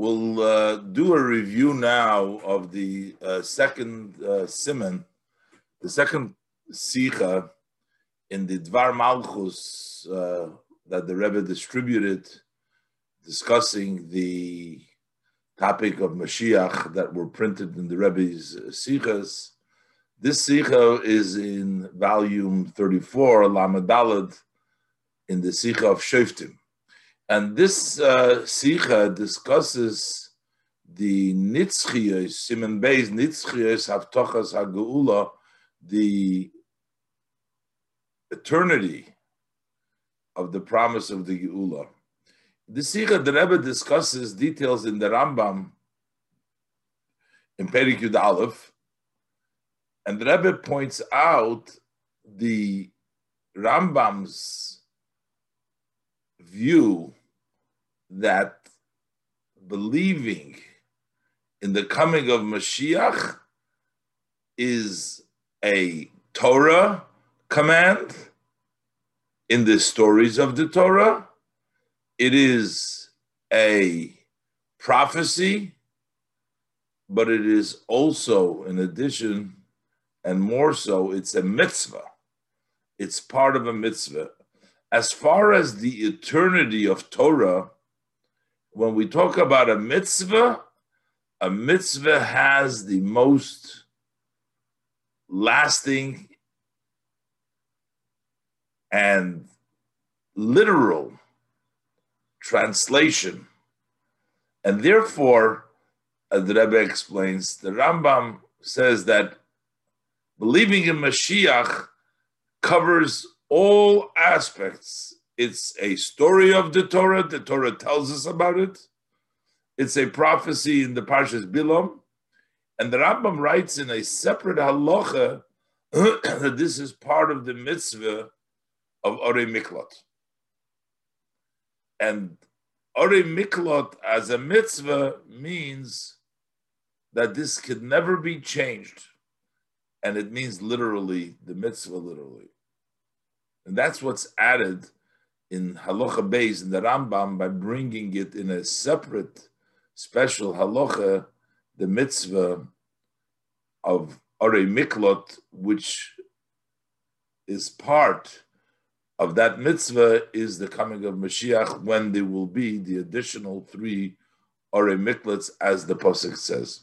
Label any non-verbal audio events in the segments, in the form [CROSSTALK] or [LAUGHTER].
We'll uh, do a review now of the uh, second uh, simon, the second sikha in the Dvar Malchus uh, that the Rebbe distributed, discussing the topic of Mashiach that were printed in the Rebbe's sikhas. This sikha is in volume 34, Lamadalad, in the sikha of Shoftim. And this uh, sikha discusses the nitzchiyos, Simon Beis nitzchiyos havtochas hageula, the eternity of the promise of the geula. The sikha the Rebbe discusses details in the Rambam in Perik Yud Aleph, and the Rebbe points out the Rambam's view that believing in the coming of Mashiach is a Torah command in the stories of the Torah. It is a prophecy, but it is also, in addition, and more so, it's a mitzvah. It's part of a mitzvah. As far as the eternity of Torah, when we talk about a mitzvah, a mitzvah has the most lasting and literal translation. And therefore, as the Rebbe explains, the Rambam says that believing in Mashiach covers all aspects it's a story of the Torah. The Torah tells us about it. It's a prophecy in the Parshas Bilam. And the Rambam writes in a separate halacha [CLEARS THROAT] that this is part of the mitzvah of Ore Miklot. And Ore Miklot as a mitzvah means that this could never be changed. And it means literally, the mitzvah literally. And that's what's added in halacha base in the Rambam by bringing it in a separate special halacha, the mitzvah of Ore Miklot, which is part of that mitzvah, is the coming of Mashiach when there will be the additional three Ore Miklots, as the Pasuk says.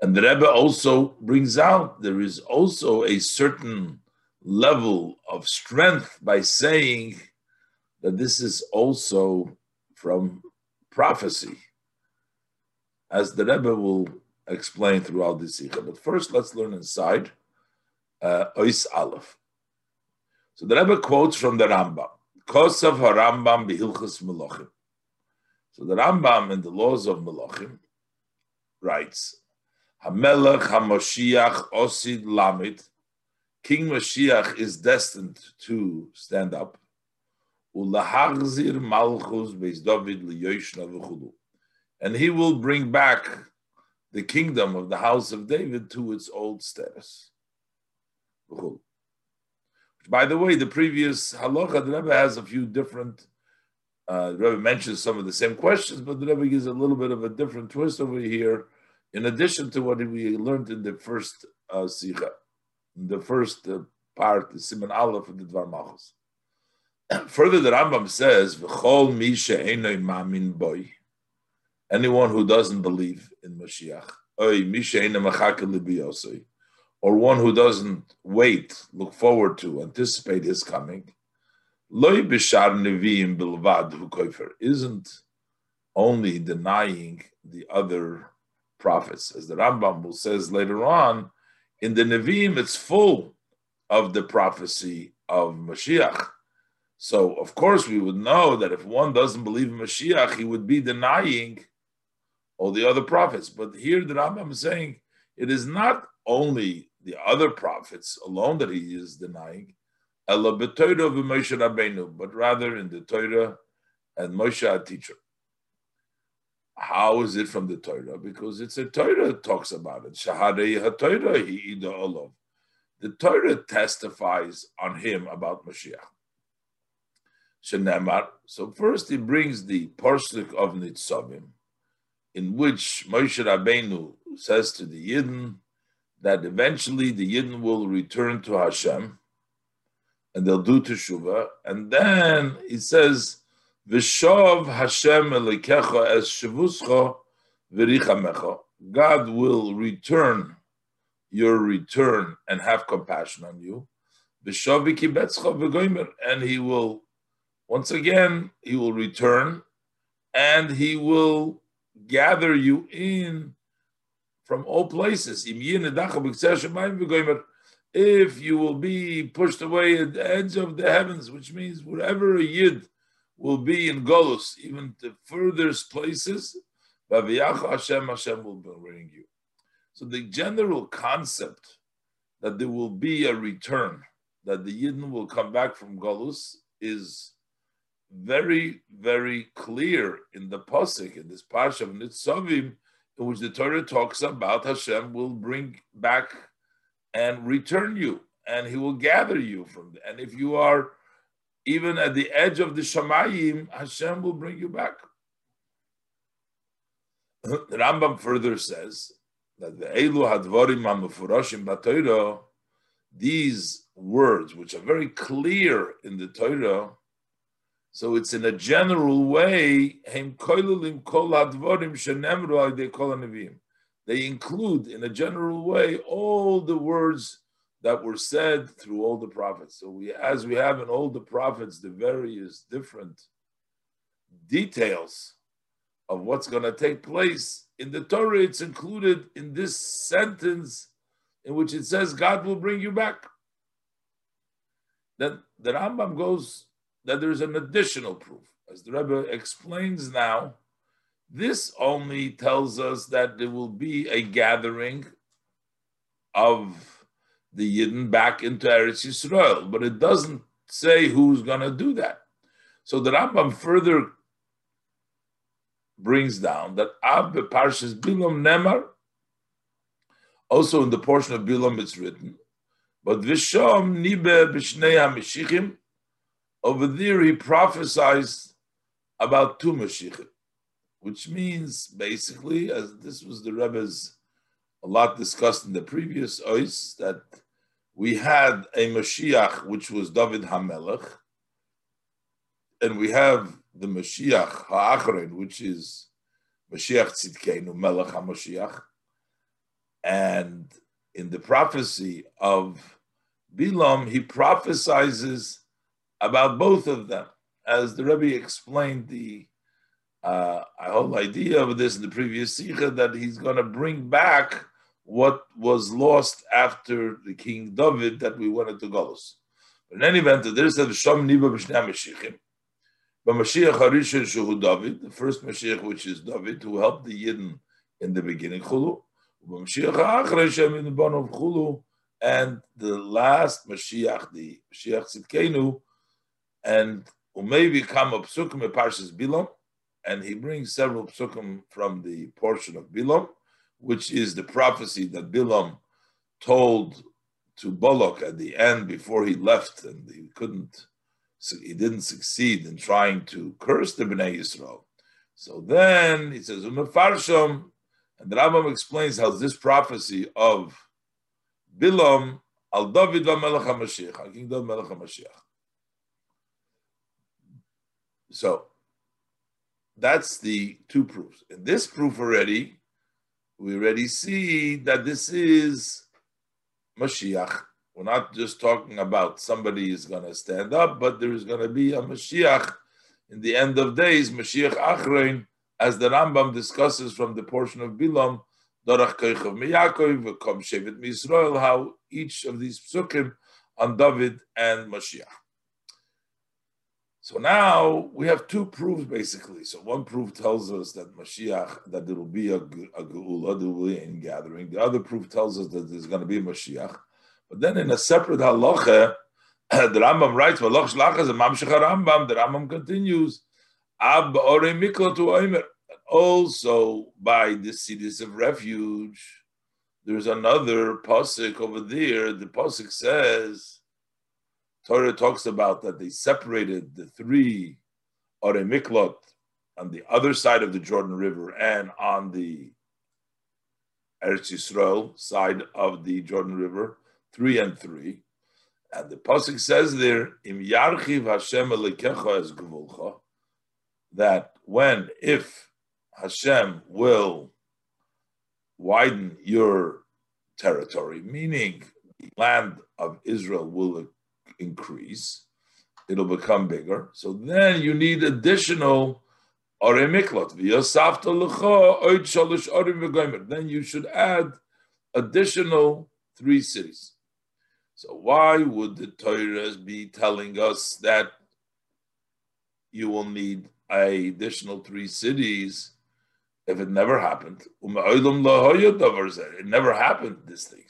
And the Rebbe also brings out there is also a certain level of strength by saying that this is also from prophecy, as the Rebbe will explain throughout this Sikha. But first, let's learn inside uh, Ois Aleph. So the Rebbe quotes from the Rambam, Kosav HaRambam Behilchus Melachim. So the Rambam in the laws of Melachim writes, Hamelech HaMoshiach Osid Lamid, King Mashiach is destined to stand up. And he will bring back the kingdom of the house of David to its old status. By the way, the previous halacha, the Rebbe has a few different. Uh, the Rebbe mentions some of the same questions, but the Rebbe gives a little bit of a different twist over here, in addition to what we learned in the first uh, the first uh, part, the Simon Aleph of the Dvar Malchus. Further, the Rambam says, "V'chol mi mamin boy." Anyone who doesn't believe in Mashiach, oy mi she'enoi or one who doesn't wait, look forward to, anticipate his coming, loy bishar neviim bilvad hu isn't only denying the other prophets, as the Rambam says later on in the Nevi'im, it's full of the prophecy of Mashiach. So, of course, we would know that if one doesn't believe in Mashiach, he would be denying all the other prophets. But here, the Rambam is saying it is not only the other prophets alone that he is denying, but rather in the Torah and Moshe, a teacher. How is it from the Torah? Because it's a Torah that talks about it. HaTorah Hi'ida Olav. The Torah testifies on him about Mashiach. Shenemar. So first he brings the Parsuk of Nitzavim. in which Moshe Rabbeinu says to the Yidden that eventually the Yidden will return to Hashem and they'll do teshuvah. And then he says, V'shov Hashem elikecha es shavuscha v'richamecha. God will return your return and have compassion on you. And he will, once again, he will return and he will gather you in from all places. If you will be pushed away at the edge of the heavens, which means wherever a yid will be in Golus, even the furthest places, Hashem, Hashem will bring you. So the general concept that there will be a return, that the Yidden will come back from Golus, is very, very clear in the Pasuk, in this Parsha of Nitzavim, in which the Torah talks about Hashem will bring back and return you, and He will gather you from. And if you are even at the edge of the Shamayim, Hashem will bring you back. the Rambam further says that the Elu Hadvarim Hamufurashim Batoira, these words, which are very clear in the Torah, so it's in a general way, they include in a general way all the words that were said through all the prophets. So we, as we have in all the prophets, the various different details of what's going to take place in the Torah, it's included in this sentence in which it says, God will bring you back. Then the Rambam goes that there's an additional proof. As the Rebbe explains now, this only tells us that there will be a gathering of the Yidden back into Eretz Yisrael, but it doesn't say who's going to do that. So the Rambam further brings down that Ab Parshas Bilam Nemar, also in the portion of Bilam it's written, but Visham Nibe B'Shnei HaMeshichim, over there, he prophesies about two Mashiachim, which means basically, as this was the Rebbe's a lot discussed in the previous ois, that we had a Mashiach which was David Hamelech, and we have the Mashiach Ha'achrein, which is Mashiach Tzidkenu, Melech HaMashiach, and in the prophecy of Bilam, he prophesizes about both of them. As the Rebbe explained the uh, whole idea of this in the previous Sikha, that he's going to bring back what was lost after the King David that we wanted to Golos. In any event, there is a Shom Niba B'Shnei Mashiachim. But Mashiach Harishon Shehu David, the first Mashiach, which is David, who helped the Yidden in the beginning, Chulu. Mashiach Ha'achrei in the of Chulu. And the last Mashiach, the Mashiach Tzidkenu, and maybe come a psukim in Parshas Bilam, and he brings several psukim from the portion of Bilam, which is the prophecy that Bilam told to Balak at the end before he left, and he couldn't, he didn't succeed in trying to curse the Bnei Yisrael. So then he says, Umefarsham, and the Rambam explains how this prophecy of Bilam al David va Melech HaMashiach, King David Melech HaMashiach. So that's the two proofs. And this proof already, we already see that this is Mashiach. We're not just talking about somebody is going to stand up, but there is going to be a Mashiach in the end of days, Mashiach Achrein, as the Rambam discusses from the portion of Bilam, Dorach Koichav Miyakov, Kom Shevet Misrael, how each of these psukim on David and Mashiach. So now we have two proofs basically. So one proof tells us that Mashiach, that there will be a, a Geula, there will be a gathering. The other proof tells us that there's going to be a Mashiach. But then in a separate halacha, [COUGHS] the Rambam writes, Malach Shlach is a Mamshech Rambam, the Rambam continues, Ab Ore Miklo to Oimer. Also by the cities of refuge, there's another pasuk over there. The pasuk says, Torah talks about that they separated the three Are Miklot on the other side of the Jordan River and on the Eretz Yisrael side of the Jordan River, three and three. And the pasuk says there, "Im yarchiv Hashem es gvulcha," that when if Hashem will widen your territory, meaning the land of Israel will increase, it'll become bigger. So then you need additional. Then you should add additional three cities. So why would the Torah be telling us that you will need additional three cities if it never happened? It never happened, this thing.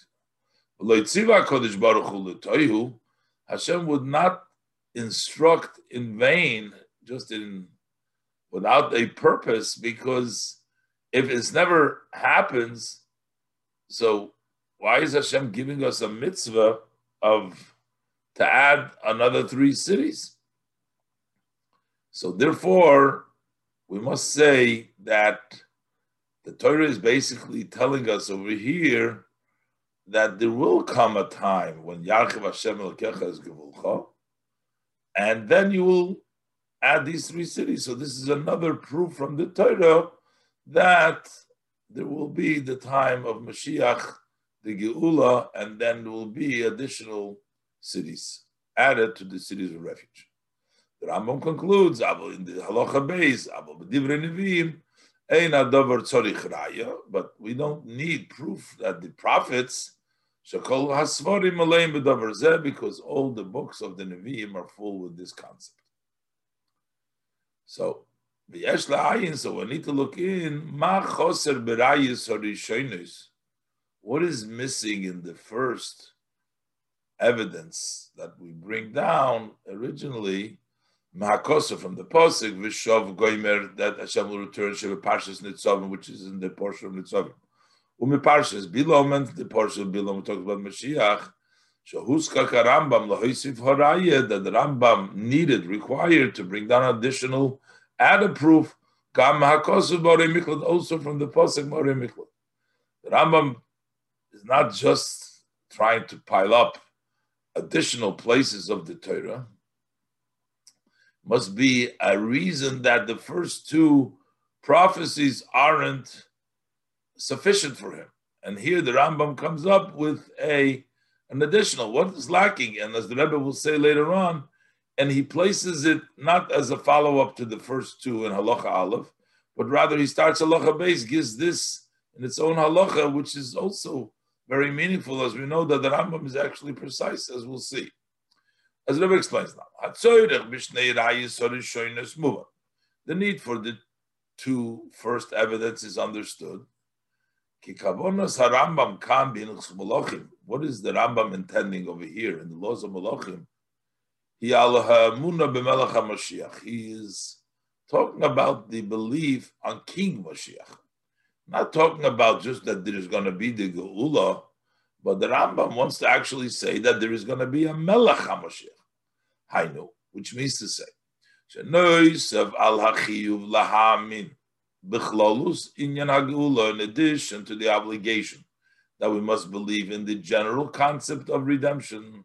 Hashem would not instruct in vain, just in without a purpose, because if it's never happens, so why is Hashem giving us a mitzvah of to add another three cities? So therefore, we must say that the Torah is basically telling us over here that there will come a time when Yarchiv Hashem Elkecha is Gevulcha, and then you will add these three cities. So this is another proof from the Torah that there will be the time of Mashiach, the Geula, and then there will be additional cities added to the cities of refuge. The Rambam concludes, in the Halacha base, but we don't need proof that the prophets because all the books of the Nevi'im are full with this concept. So, so we need to look in, what is missing in the first evidence that we bring down originally, Mahakosa from the Posik, Vishov Goimer, that Hashem will return Sheva Parshas Nitzavim, which is in the portion of Nitzavim. Umi Parshas Bilom, and the portion Bilom talks about Mashiach, Shahuska Rambam Lahoisif Haraya that the Rambam needed, required to bring down additional added proof. Gam Hakosu Borei Miklat, also from the Pasuk Borei Miklat. The Rambam is not just trying to pile up additional places of the Torah. Must be a reason that the first two prophecies aren't sufficient for him. And here the Rambam comes up with a an additional. What is lacking? And as the Rebbe will say later on, and he places it not as a follow up to the first two in Halacha Aleph, but rather he starts Halacha base, gives this in its own Halacha, which is also very meaningful, as we know that the Rambam is actually precise, as we'll see. As the Rebbe explains now, the need for the two first evidence is understood. What is the Rambam intending over here in the laws of Malachim? He is talking about the belief on King Mashiach. Not talking about just that there is going to be the Geula, but the Rambam wants to actually say that there is going to be a Melech HaMashiach. Hainu, which means to say, al hachiyuv lahamin In addition to the obligation that we must believe in the general concept of redemption.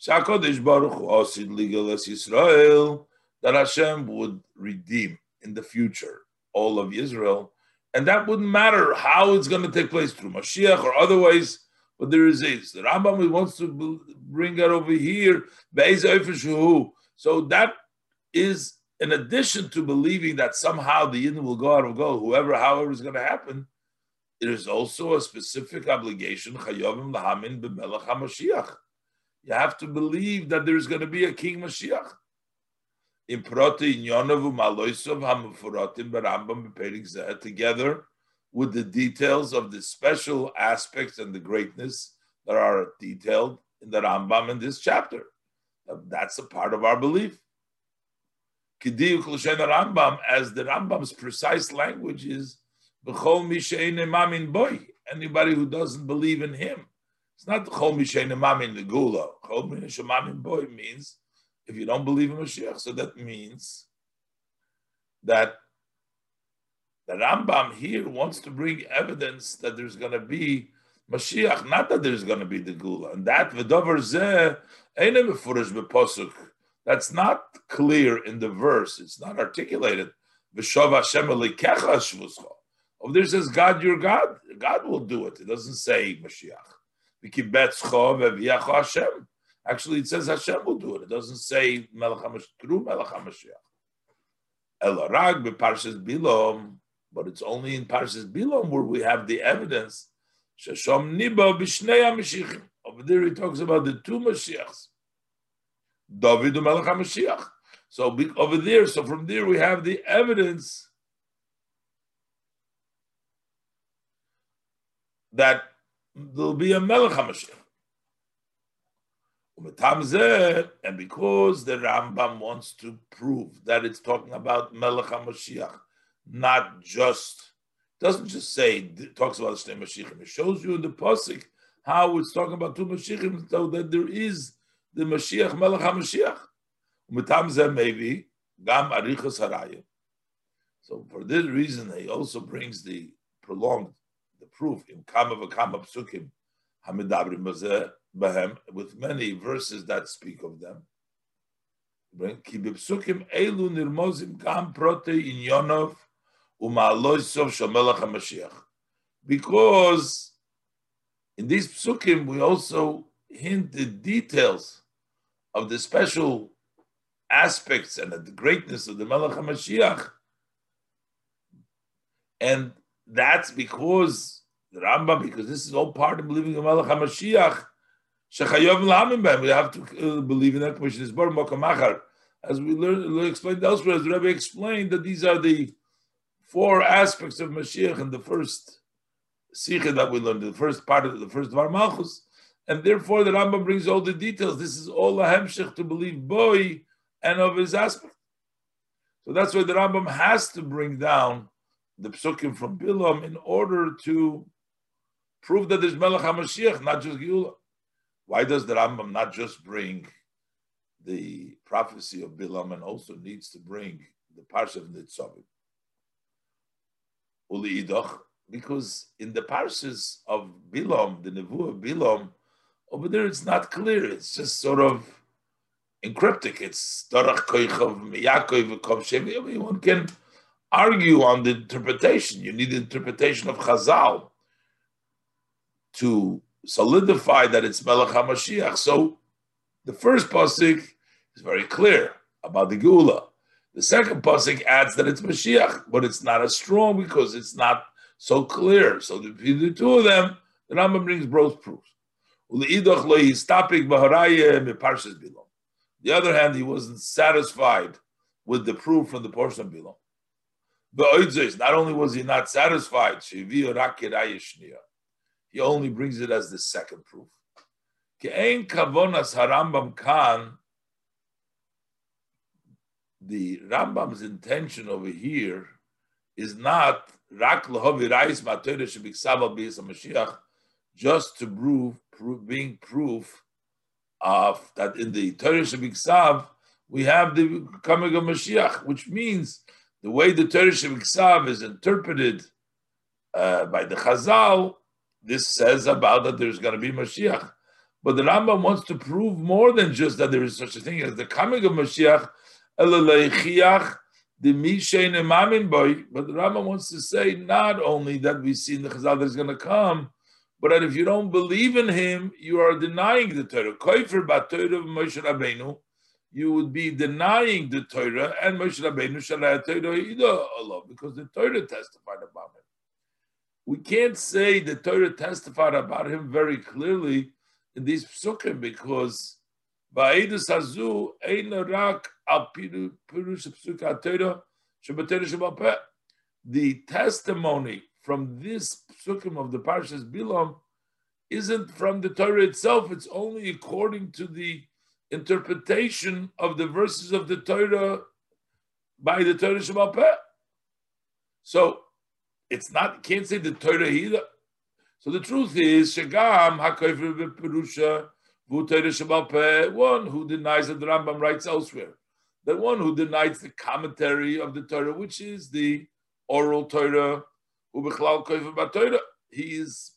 Shakodesh Baruch Osid Ligalas Yisrael, that Hashem would redeem in the future all of Israel, and that wouldn't matter how it's going to take place through Mashiach or otherwise. But there is is the Rambam wants to bring that over here. So that is in addition to believing that somehow the Yidden will go out of go, whoever, however is going to happen, it is also a specific obligation. You have to believe that there is going to be a King Mashiach. Together with the details of the special aspects and the greatness that are detailed in the Rambam in this chapter. That's a part of our belief. Rambam, as the Rambam's precise language is, boy. Anybody who doesn't believe in him. It's not the Chol Mishein Mamin the Gula. Chol Mishein boy means if you don't believe in Mashiach. So that means that The Rambam here wants to bring evidence that there's going to be Mashiach, not that there's going to be the Gula. And that V'dover zeh b'posuk. That's not clear in the verse. It's not articulated. Over there says God, your God. God will do it. It doesn't say Mashiach. Actually, it says Hashem will do it. It doesn't say through Melech HaMashiach. Elarag b'parshas Bilom, but it's only in Parshas Bilom where we have the evidence. Shashom niba b'shnei HaMashiachim. Over there he talks about the two Mashiachs. David Melech HaMashiach. So over there, so from there we have the evidence that there'll be a Melech HaMashiach. And because the Rambam wants to prove that it's talking about Melech HaMashiach, not just, doesn't just say, talks about the Shnei Mashiachim. It shows you in the Pasik how it's talking about two Mashiachim, so that there is the Mashiach, Melech HaMashiach. Umetam maybe, Gam Arichas Harayim. So for this reason, he also brings the prolonged, the proof in Kama V'Kama Psukim, Hamidabrim Bazeh, Bahem, with many verses that speak of them. Ki b'psukim elu nirmozim gam prote inyonov u'ma'aloi sof shomelach HaMashiach. Because in these psukim we also hint the details of the special aspects and the greatness of the Melech HaMashiach. And that's because the Rambam, because this is all part of believing in Melech HaMashiach, we have to uh, believe in that commission. As we learned, explained elsewhere, as the Rebbe explained, that these are the four aspects of Mashiach in the first Sikha that we learned, the first part of the first Dvar Malchus. And therefore, the Rambam brings all the details. This is all a hemshech to believe boy and of his aspect. So that's why the Rambam has to bring down the psukim from Bilam in order to prove that there's Melech HaMashiach, not just Geulah. Why does the Rambam not just bring the prophecy of Bilam and also needs to bring the Parsha of Nitzavim? Uli Idoch, because in the Parshas of Bilam, the Nevuah of Bilam, over there it's not clear. It's just sort of encryptic. It's Dorach One can argue on the interpretation. You need the interpretation of Chazal to solidify that it's Melech HaMashiach. So the first pasuk is very clear about the Geula. The second pasuk adds that it's Mashiach, but it's not as strong because it's not so clear. So between the two of them, the Rambam brings both proofs. The other hand, he wasn't satisfied with the proof from the portion of Bilam. Not only was he not satisfied, he only brings it as the second proof. The Rambam's intention over here is not rak lahovirais matore shebiksav Mashiach, just to prove, prove, being proof of that in the Torah shebiksav we have the coming of Mashiach, which means the way the Torah shebiksav is interpreted uh, by the Chazal this says about that there's going to be Mashiach. But the Rambam wants to prove more than just that there is such a thing as the coming of Mashiach. But the Rambam wants to say not only that we see in the Chazal that is going to come, but that if you don't believe in him, you are denying the Torah. Koifer Torah of Moshe Rabbeinu, you would be denying the Torah and Moshe Rabbeinu Shalai Torah Allah because the Torah testified about him we can't say the Torah testified about him very clearly in these psukim because Ba'edus Hazu Ein Rak Al Pirush Psuk Torah The testimony from this psukim of the Parshas Bilam isn't from the Torah itself. It's only according to the interpretation of the verses of the Torah by the Torah Shabbat So it's not can't say the Torah either. So the truth is, Shagam Hakoifer Perusha one who denies that the Rambam writes elsewhere. The one who denies the commentary of the Torah, which is the oral Torah, He is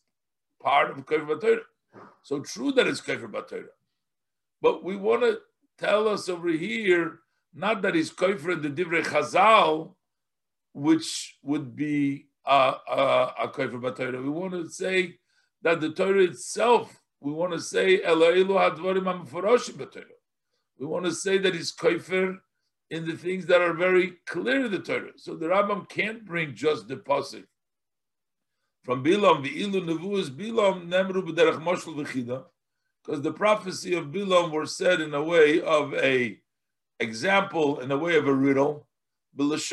part of kofer b'Torah. So true that it's kofer b'Torah, but we want to tell us over here not that he's kofer in the divrei Chazal, which would be a kofer b'Torah. We want to say that the Torah itself. We want to say hadvarim. We want to say that he's kofer in the things that are very clear in the Torah. So the Rambam can't bring just the pasuk from Bilam, the ilu nevuas Bilam nemru b'derech moshel v'chida, because the prophecy of Bilam were said in a way of a example, in a way of a riddle. It's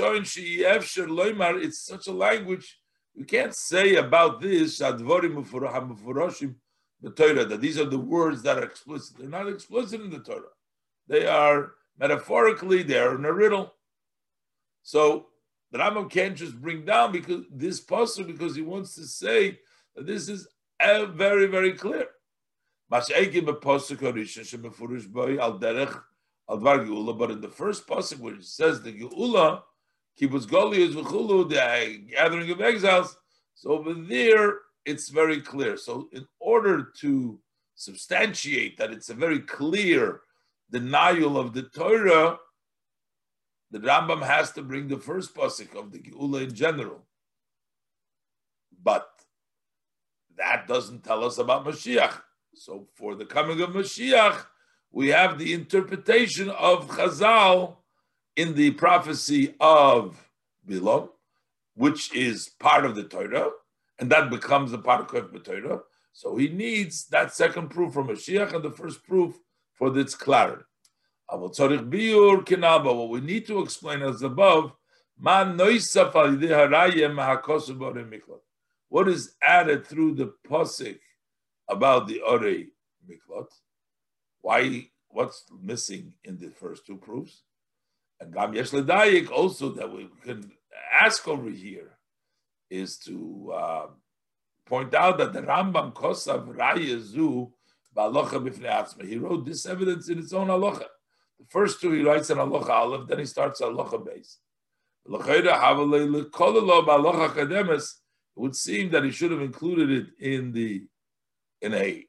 such a language you can't say about this that these are the words that are explicit. They're not explicit in the Torah. They are metaphorically, they are in a riddle. So the Rambam can't just bring down because this puzzle because he wants to say that this is uh, very, very clear. But in the first pasuk where it says the Geula, kibbutz golius v'chulu, the gathering of exiles, so over there it's very clear. So in order to substantiate that it's a very clear denial of the Torah, the Rambam has to bring the first pasuk of the Geula in general. But that doesn't tell us about Mashiach. So for the coming of Mashiach, we have the interpretation of Chazal in the prophecy of Bilam, which is part of the Torah, and that becomes a part of the Torah. So he needs that second proof from Mashiach and the first proof for its clarity. What we need to explain as above, what is added through the posik about the Ore Miklot? Why, what's missing in the first two proofs? And Gam Yesh also that we can ask over here is to uh, point out that the Rambam Kosav Raya Zu he wrote this evidence in its own halacha. First two he writes an halacha aleph, then he starts a halacha base. It would seem that he should have included it in the in a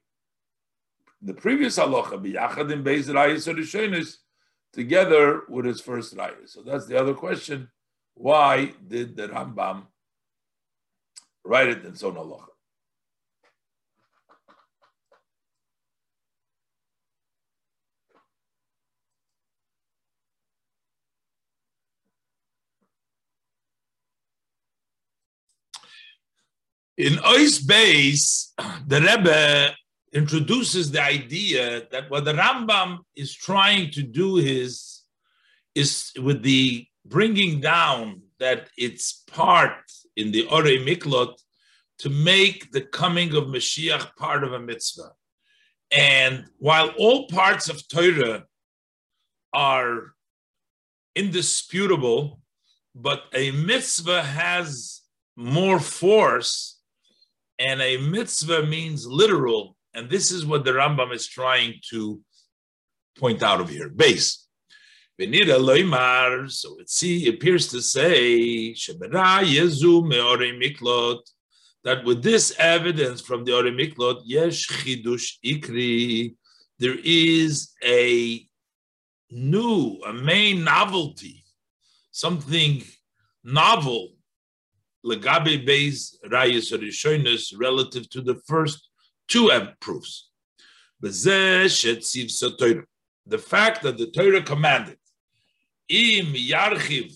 the previous halacha biyachadim beis rayis together with his first raya. So that's the other question: Why did the Rambam write it in son halacha? In Ois base, the Rebbe introduces the idea that what the Rambam is trying to do is, is with the bringing down that it's part in the Ore Miklot to make the coming of Mashiach part of a mitzvah. And while all parts of Torah are indisputable, but a mitzvah has more force and a mitzvah means literal, and this is what the Rambam is trying to point out of here. Base. Venira loimar. So it see appears to say Miklot that with this evidence from the Ore Miklot, Yesh Chidush Ikri, there is a new, a main novelty, something novel legabe beis rayis rishonis relative to the first two proofs. The fact that the Torah commanded im yarchiv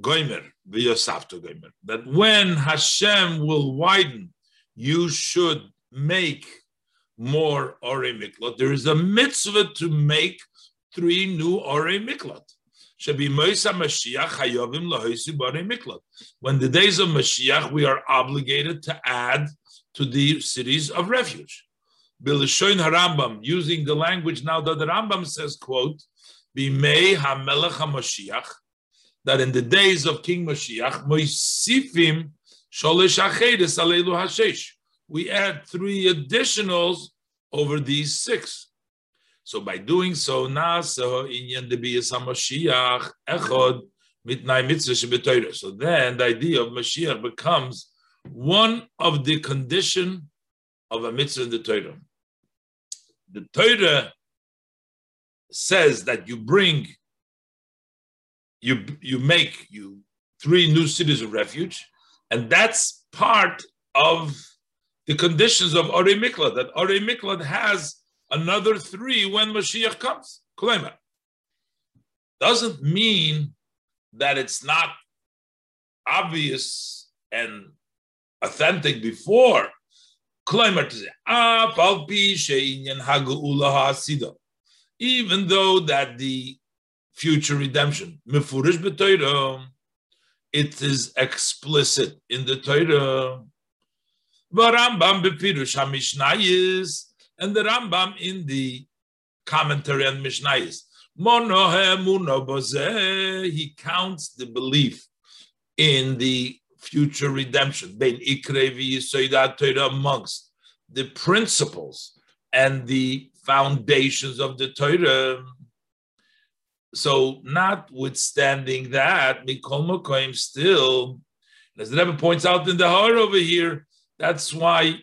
goimer goimer that when Hashem will widen, you should make more ore miklot. There is a mitzvah to make three new ore miklot. When the days of Mashiach, we are obligated to add to the cities of refuge. Bilishoin Harambam, using the language now that the Rambam says, quote, Bimei HaMelech HaMashiach, that in the days of King Mashiach, Moisifim Sholesh Achedes Hashesh. We add three additionals over these six. So by doing so, echod So then the idea of Mashiach becomes one of the condition of a mitzvah in the Torah. The Torah says that you bring, you you make you three new cities of refuge, and that's part of the conditions of Ori Miklat, that Ori Miklat has another three when Mashiach comes. Claimer doesn't mean that it's not obvious and authentic before. Ah, Even though that the future redemption, it is explicit in the Torah. Rambam bepirush HaMishnayis, and the Rambam in the commentary on Mishnayis. He counts the belief in the future redemption. Amongst the principles and the foundations of the Torah. So, notwithstanding that, Mikol still, as the Rebbe points out in the heart over here, that's why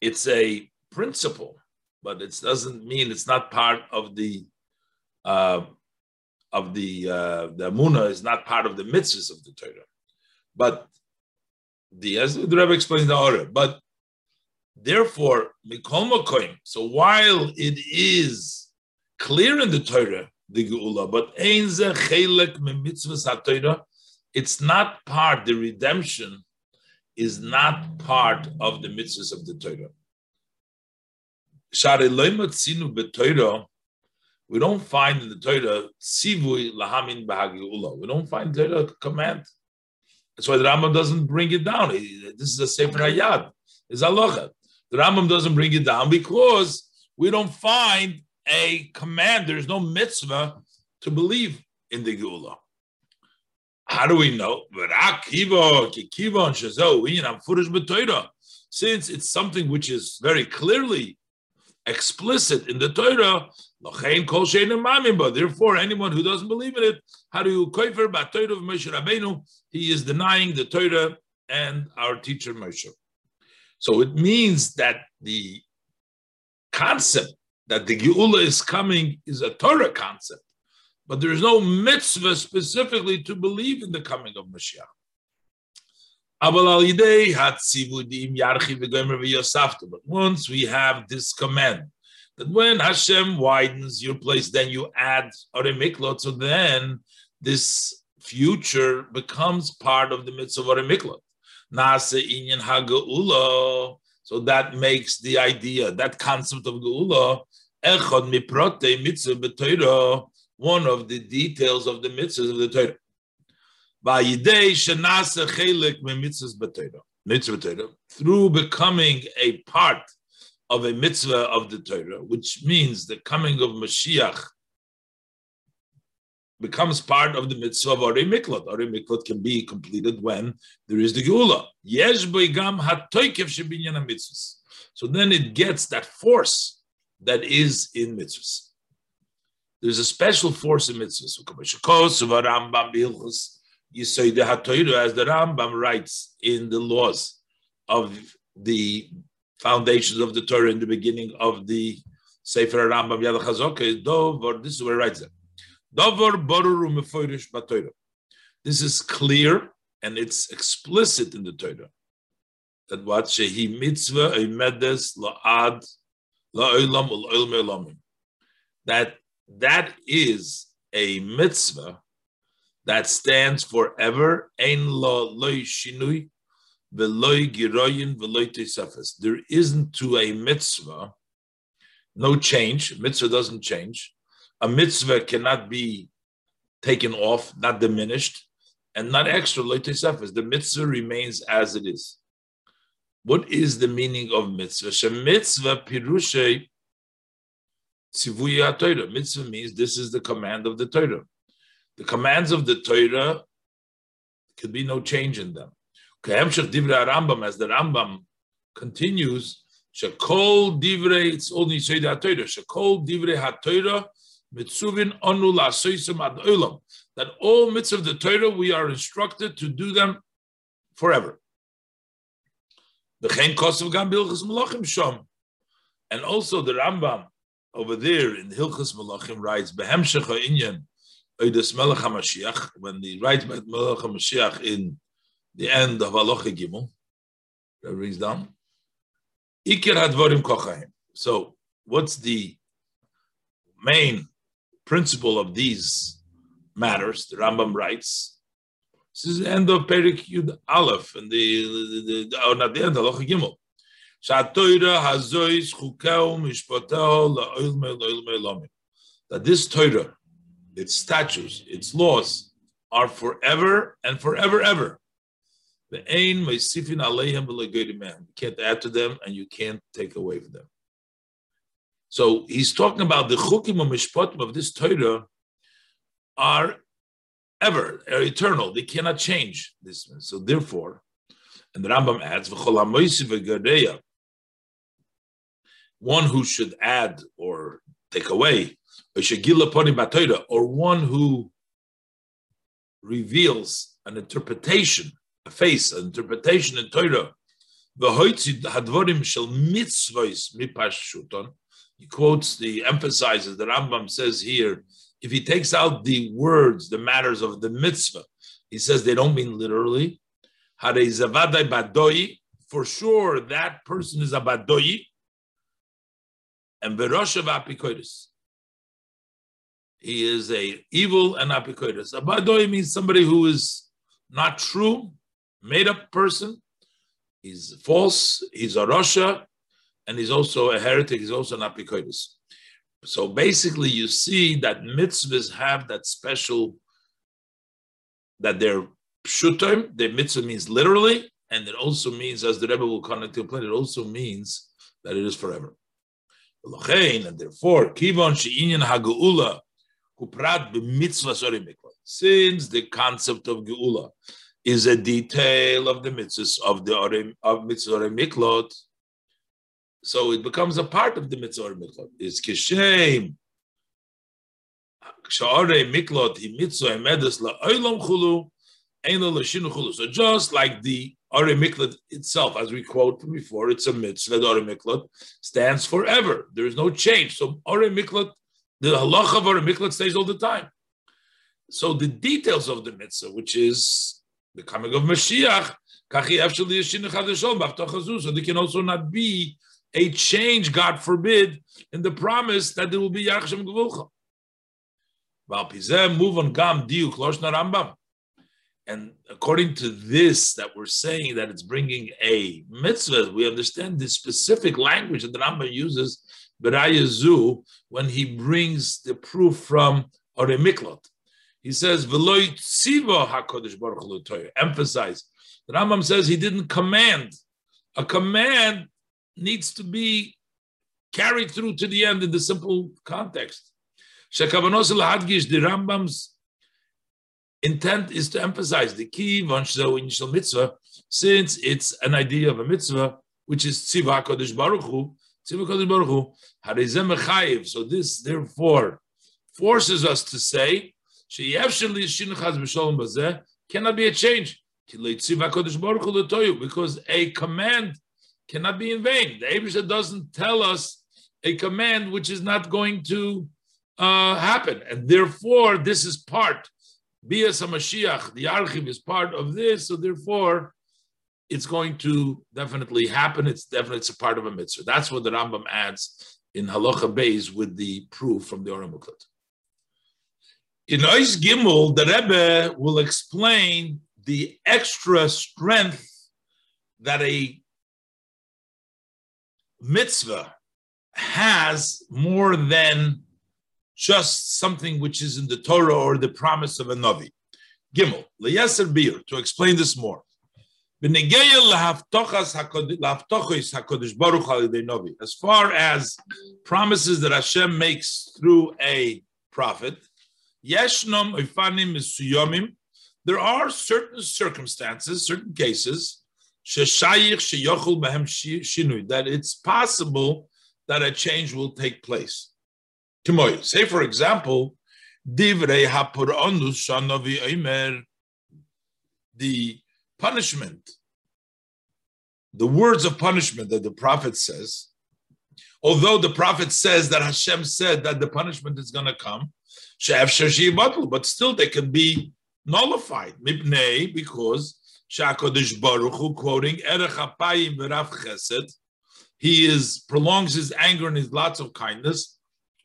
it's a principle, but it doesn't mean it's not part of the uh, of the uh, the Amuna is not part of the mitzvahs of the Torah. But the as the Rebbe explains the order, but therefore mikol makoim. So while it is clear in the Torah the Geula, but ein ze chelek mitzvahs Torah, it's not part. The redemption is not part of the mitzvahs of the Torah. We don't find in the Torah sivui lahamin b'hagiula. We don't find Torah command. That's why the Rambam doesn't bring it down. This is a sefer hayad. It's aloha. The Rambam doesn't bring it down because we don't find a command. There's no mitzvah to believe in the Geula. How do we know? Since it's something which is very clearly explicit in the Torah, therefore, anyone who doesn't believe in it, how do you koifer of? He is denying the Torah and our teacher Moshe. So it means that the concept that the Geula is coming is a Torah concept but there is no mitzvah specifically to believe in the coming of Mashiach. But once we have this command that when Hashem widens your place, then you add Oremiklot, so then this future becomes part of the mitzvah of. So that makes the idea, that concept of geula, mitzvah one of the details of the mitzvahs of the Torah. Through becoming a part of a mitzvah of the Torah, which means the coming of Mashiach becomes part of the mitzvah of Ari Miklat. Ari Miklat can be completed when there is the Geula. Yesh beigam hatoikev mitzvahs. So then it gets that force that is in mitzvahs. There's a special force in mitzvahs. You say the Hatoira, as the Rambam writes in the laws of the foundations of the Torah in the beginning of the Sefer Rambam Yad Chazok, this is where he writes it. This is clear and it's explicit in the Torah. That what Shehi Mitzvah Eimedes La'ad La'olam Ul That that is a mitzvah that stands forever. Ein lo loy shinui veloy giroyin veloy tesafes. There isn't to a mitzvah no change. Mitzvah doesn't change. A mitzvah cannot be taken off, not diminished, and not extra loy tesafes. The mitzvah remains as it is. What is the meaning of mitzvah? Shemitzvah pirushay Tzivuya Torah. Mitzvah means this is the command of the Torah. The commands of the Torah could be no change in them. Rambam, as the Rambam continues, Shekol divrei, it's only say the Torah. Shekol divrei HaTorah, mitzuvin onu la'asoisem ad olam. that all mitzvah of the Torah we are instructed to do them forever. And also the Rambam over there in Hilchas Melachim writes Behemshecha Inyan Oides Melech HaMashiach when he writes Melech HaMashiach in the end of Halacha Gimel that brings down Ikir Hadvarim Kochayim. So what's the main principle of these matters? The Rambam writes this is the end of Perik Yud Aleph and the, the, the, oh, not the end of Halacha Gimel that this Torah, its statutes, its laws, are forever and forever, ever. You can't add to them and you can't take away from them. So he's talking about the chukim and mishpatim of this Torah are ever, are eternal. They cannot change this. So therefore, and the Rambam adds, one who should add or take away, or one who reveals an interpretation, a face, an interpretation in Torah. The. He quotes the emphasizes the Rambam says here, if he takes out the words, the matters of the mitzvah, he says they don't mean literally. For sure, that person is a badoi, and Beroshav Apikoidis. He is a evil and apikoidis. Abadoi means somebody who is not true, made up person. He's false. He's a Rasha, and he's also a heretic. He's also an apikoidis. So basically, you see that mitzvahs have that special that they're pshutim. The mitzvah means literally, and it also means, as the Rebbe will connect to it also means that it is forever. And therefore, kivon she'inyan hageula kuprat b'mitzvah Since the concept of geula is a detail of the mitzvahs of the orim, of mitzvah miklot, so it becomes a part of the mitzvah miklot. It's kishem. Sha'ore miklot hi mitzvah emedes la'olam chulu. So just like the Ari Miklat itself, as we quote before, it's a mitzvah. Ari Miklat stands forever. There is no change. So Ari Miklat, the halacha of Ari Miklat stays all the time. So the details of the mitzvah, which is the coming of Mashiach, so there can also not be a change, God forbid, in the promise that there will be Yachshem Gevulcha. Move on Gam Diuk Loshna Rambam. And according to this, that we're saying that it's bringing a mitzvah, we understand the specific language that the Rambam uses, Berayazu, when he brings the proof from Oremiklot. He says, Baruch Hu Emphasize. The Rambam says he didn't command. A command needs to be carried through to the end in the simple context. Shekavanos the Rambam's intent is to emphasize the key vanshzo initial mitzvah, since it's an idea of a mitzvah, which is tziva kodesh baruch hu, tziva kodesh baruch hu, mechayiv. So this, therefore, forces us to say, sheyevsheli shinchaz cannot be a change. Because a command cannot be in vain. The Abisha doesn't tell us a command which is not going to uh, happen. And therefore, this is part Bias HaMashiach, the Archiv is part of this, so therefore it's going to definitely happen. It's definitely it's a part of a mitzvah. That's what the Rambam adds in Halacha Beis with the proof from the Oram. In Ois Gimel, the Rebbe will explain the extra strength that a mitzvah has more than just something which is in the Torah or the promise of a Navi. Gimel, leyaser bir, to explain this more. As far as promises that Hashem makes through a prophet, there are certain circumstances, certain cases, that it's possible that a change will take place. Say, for example, Divrei hapuronus shanovi omer. The punishment, the words of punishment that the prophet says, although the prophet says that Hashem said that the punishment is going to come, but still they can be nullified. Mipnei, because Shakodish Baruch quoting Erech Apayim Chesed, he is prolongs his anger and his lots of kindness,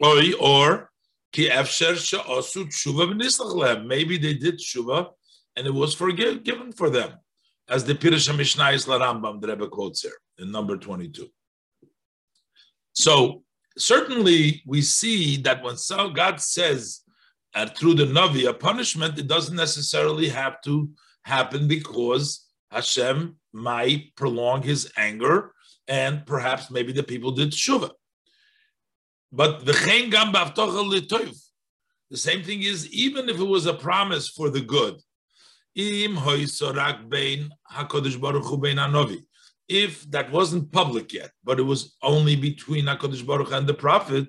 or Ki Efsher She'asu Tshuva Maybe they did Tshuva and it was forgiven for them, as the Pirush Mishnah is Rambam, the Rebbe quotes here in number 22. So certainly we see that when God says uh, through the Navi a punishment, it doesn't necessarily have to happen because Hashem might prolong his anger and perhaps maybe the people did Shuvah. But the the same thing is even if it was a promise for the good, if that wasn't public yet, but it was only between HaKadosh Baruch and the Prophet,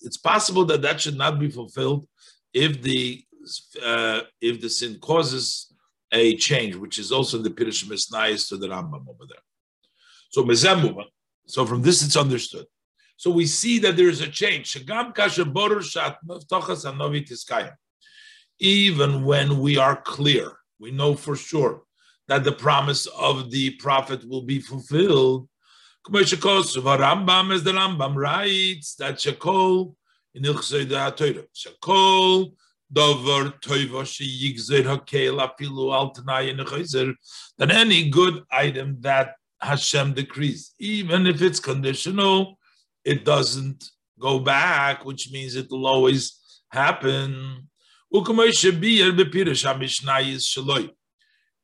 it's possible that that should not be fulfilled if the uh, if the sin causes a change, which is also the Pirush Misnayis to the Rambam over there. So so from this it's understood. So we see that there is a change. Even when we are clear, we know for sure that the promise of the prophet will be fulfilled. Rambam, as the Rambam writes, that Shekol in Shekol Dover That any good item that Hashem decrees, even if it's conditional, it doesn't go back, which means it will always happen.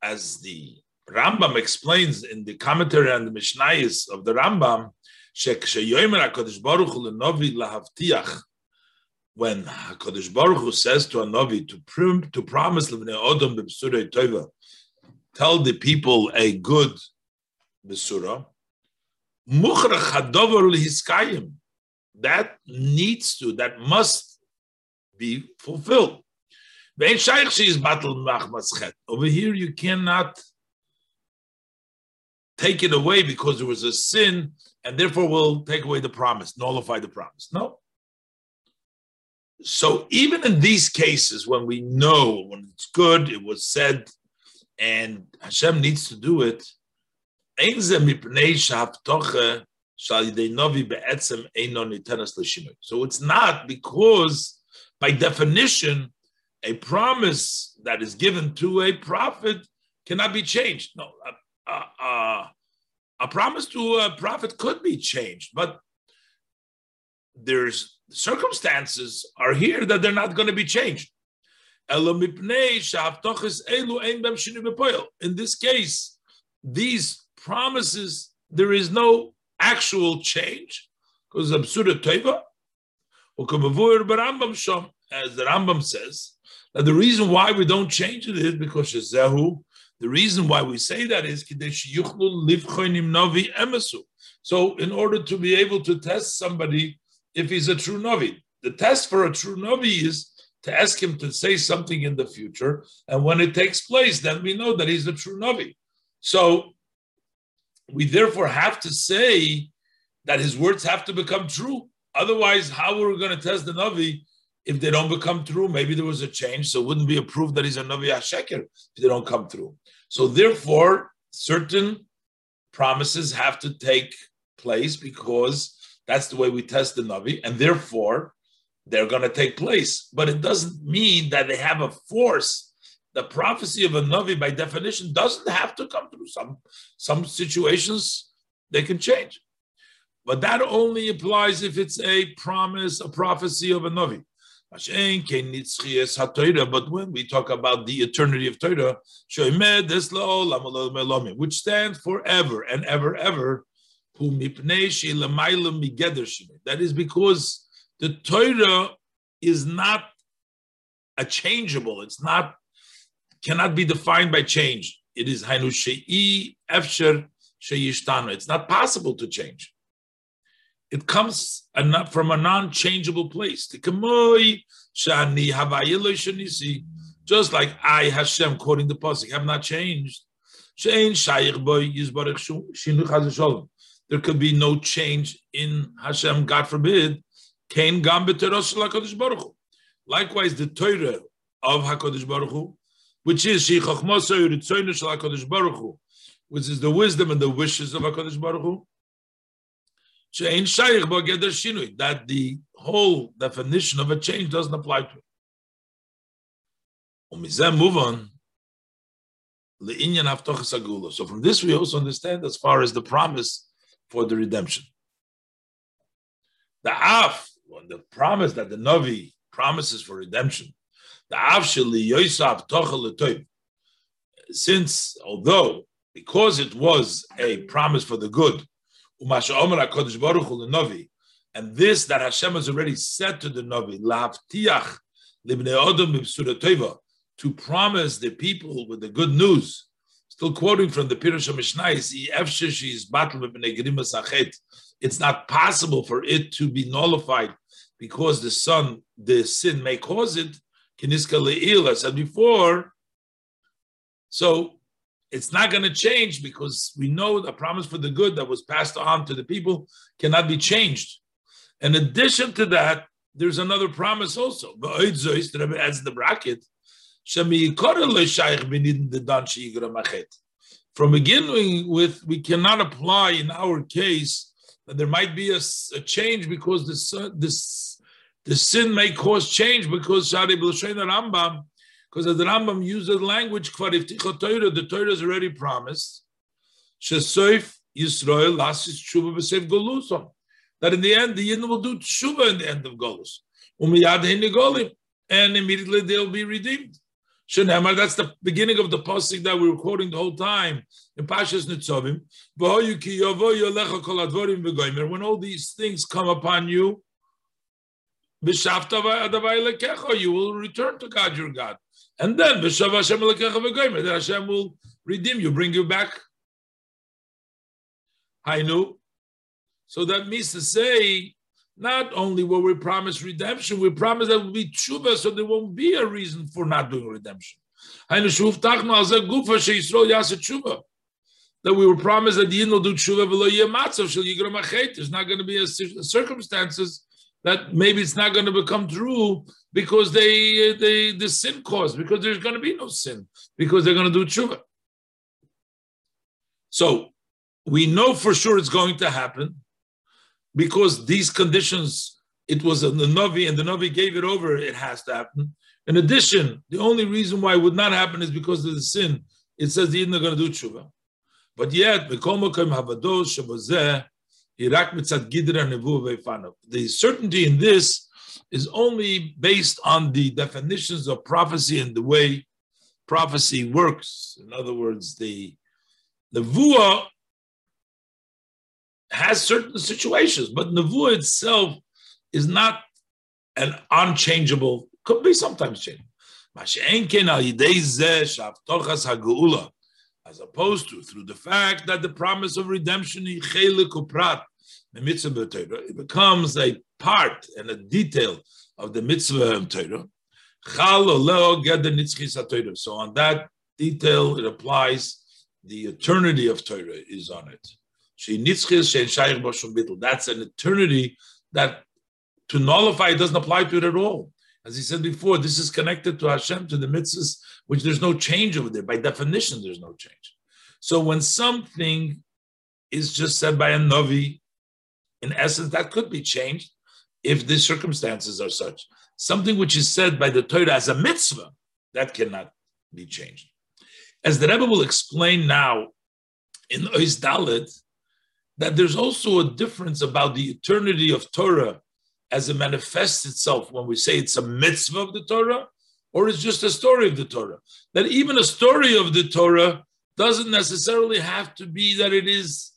As the Rambam explains in the commentary on the Mishnayis of the Rambam, when HaKadosh Baruch Hu says to a Navi to, prim, to promise tell the people a good Besura, that needs to, that must be fulfilled. Over here, you cannot take it away because there was a sin, and therefore will take away the promise, nullify the promise. No. So even in these cases, when we know when it's good, it was said, and Hashem needs to do it, Äh, so it's not because, by definition, a promise that is given to a prophet cannot be changed. No, a, a, a promise to a prophet could be changed, but there's circumstances are here that they're not going to be changed. In this case, these promises, there is no actual change because Absurda Teva, as the Rambam says, that the reason why we don't change it is because Shezehu, the reason why we say that is so in order to be able to test somebody if he's a true Navi. The test for a true Navi is to ask him to say something in the future, and when it takes place, then we know that he's a true Navi. So we therefore have to say that his words have to become true. Otherwise, how are we going to test the Navi if they don't become true? Maybe there was a change, so it wouldn't be a proof that he's a Navi Hasheker if they don't come through. So therefore, certain promises have to take place because that's the way we test the Navi, and therefore they're going to take place. But it doesn't mean that they have a force. The prophecy of a Navi, by definition, doesn't have to come through. Some, some situations they can change. But that only applies if it's a promise, a prophecy of a Navi. But when we talk about the eternity of Torah, which stands forever and ever, ever, that is because the Torah is not a changeable. It's not cannot be defined by change. It is hainu shei efsher sheyishtanu. It's not possible to change. it comes from a non-changeable place. Just like I, Hashem, quoting the pasuk, have not changed. There could be no change in Hashem, God forbid. Likewise, the Torah of Hakadosh Baruch Hu, which is which is the wisdom and the wishes of Hakadosh Baruch Hu that the whole definition of a change doesn't apply to it. Move on. So from this we also understand as far as the promise for the redemption. The af, the promise that the Navi promises for redemption, since although because it was a promise for the good, and this that Hashem has already said to the Navi, to promise the people with the good news. Still quoting from the Pirush Mishnais, it's not possible for it to be nullified because the son, the sin may cause it. I said before. So it's not going to change because we know the promise for the good that was passed on to the people cannot be changed. In addition to that, there's another promise also. The bracket. From beginning with, we cannot apply in our case that there might be a, a change because this, the sin may cause change because Shari Rambam because the Rambam uses language the Torah is already promised. Shesoif Yisrael lasis tshuva b'seif golusam. That in the end, the Yidden will do tshuva in the end of Golus. And immediately they'll be redeemed. Shenemar, that's the beginning of the pasuk that we were quoting the whole time in Pashas Nitzovim. When all these things come upon you, you will return to God your God. And then Hashem will redeem you, bring you back. Hainu. So that means to say, not only will we promise redemption, we promise that will be tshuva, so there won't be a reason for not doing redemption. That we were promised that the Yin will do tshuva, There's not going to be a, circumstances that maybe it's not going to become true because they they the sin caused because there's going to be no sin because they're going to do tshuva. So we know for sure it's going to happen because these conditions. It was in the Navi, and the Navi gave it over. It has to happen. In addition, the only reason why it would not happen is because of the sin. It says the Yidden are going to do tshuva. But yet, the certainty in this is only based on the definitions of prophecy and the way prophecy works. In other words, the Nevuah has certain situations, but Nevuah itself is not an unchangeable, could be sometimes changed. As opposed to through the fact that the promise of redemption it becomes a part and a detail of the mitzvah of Torah. So on that detail, it applies the eternity of Torah is on it. That's an eternity that to nullify it doesn't apply to it at all. As he said before, this is connected to Hashem, to the mitzvahs, which there's no change over there. By definition, there's no change. So when something is just said by a Navi, in essence, that could be changed if the circumstances are such. Something which is said by the Torah as a mitzvah, that cannot be changed. As the Rebbe will explain now in Ois Dalit, that there's also a difference about the eternity of Torah as it manifests itself when we say it's a mitzvah of the Torah or it's just a story of the Torah. That even a story of the Torah doesn't necessarily have to be that it is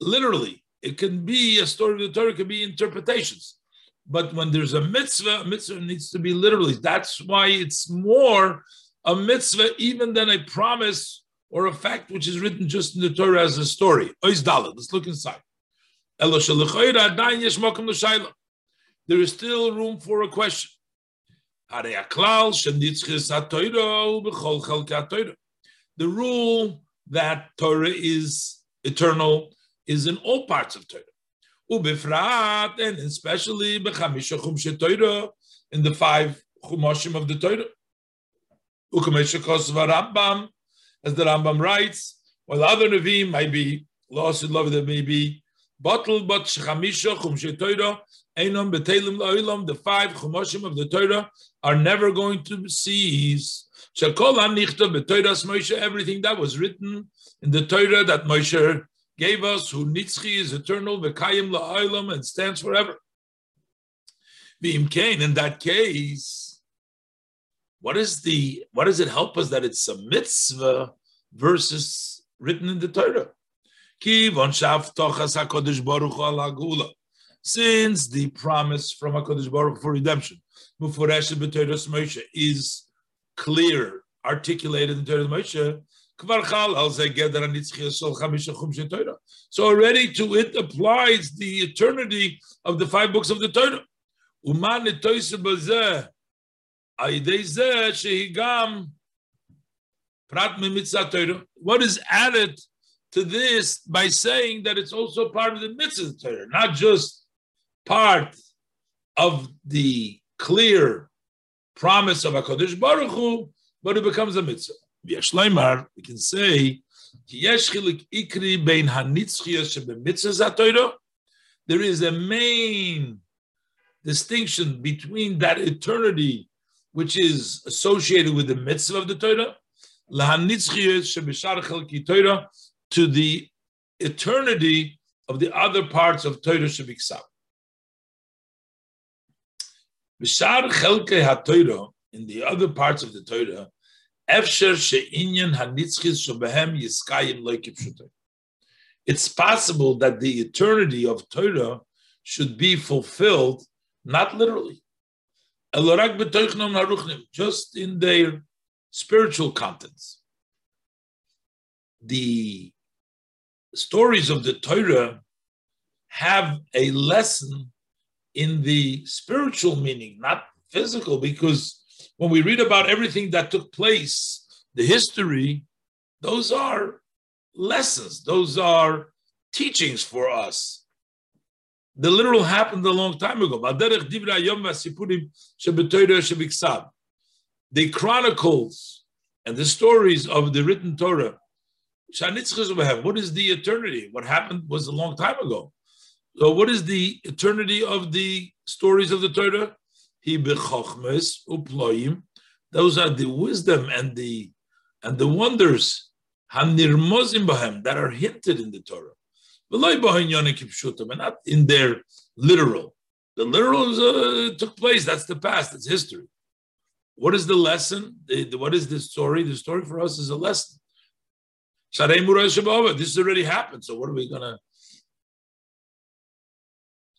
literally. It can be a story of the Torah, can be interpretations. But when there's a mitzvah, a mitzvah needs to be literally. That's why it's more a mitzvah even than a promise or a fact which is written just in the Torah as a story. Let's look inside. There is still room for a question. The rule that Torah is eternal is in all parts of Torah. Ubifrat, and especially in the five chumashim of the Torah. As the Rambam writes, while other Nevi'im might be lost in love, that may be bottled, but einam betelim la'olam, the five chumashim of the Torah are never going to cease. Shakol anichta b'Torahs Moshe, everything that was written in the Torah that Moshe gave us, who nitzchi is eternal, v'kayim la'olam, and stands forever. V'im kain, in that case, what is the, what does it help us that it's a mitzvah versus written in the Torah? Since the promise from HaKadosh Baruch for redemption. Is clear, articulated in Torah Moshe, so already to it applies the eternity of the five books of the Torah. What is added to this by saying that it's also part of the mitzvah Torah, not just part of the clear promise of HaKadosh Baruch Hu, but it becomes a mitzvah. We can say, there is a main distinction between that eternity which is associated with the mitzvah of the Torah, to the eternity of the other parts of Torah Shabiksav. Chelke in the other parts of the Torah, Efsher She'inyan Yiskayim. It's possible that the eternity of Torah should be fulfilled, not literally, just in their spiritual contents. The stories of the Torah have a lesson in the spiritual meaning, not physical, because when we read about everything that took place, the history, those are lessons, those are teachings for us. The literal happened a long time ago. The chronicles and the stories of the written Torah. What is the eternity? What happened was a long time ago. So, what is the eternity of the stories of the Torah? He bechachmes uployim. Those are the wisdom and the and the wonders hanirmozim bahem that are hinted in the Torah. And not in their literal. The literal is, uh, took place. That's the past. It's history. What is the lesson? The, the, what is the story? The story for us is a lesson. This already happened. So what are we gonna?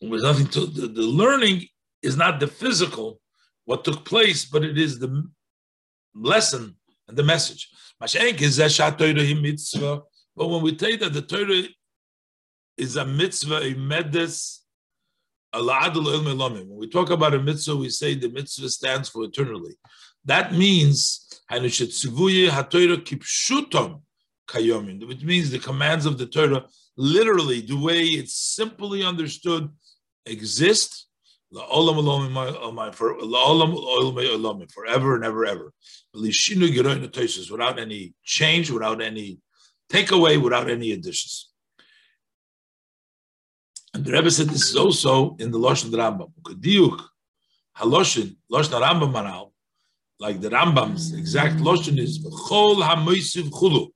There's nothing to the, the learning is not the physical, what took place, but it is the lesson and the message. But when we tell that the Torah is a mitzvah, a medes, when we talk about a mitzvah, we say the mitzvah stands for eternally. That means which means the commands of the Torah, literally, the way it's simply understood, exist forever and ever, ever. Without any change, without any takeaway, without any additions. And the Rebbe said this is also in the Lashon Rambam. Lashon Rambam Maral, like the Rambam's exact Lashon is V'chol HaMoisiv Chulu,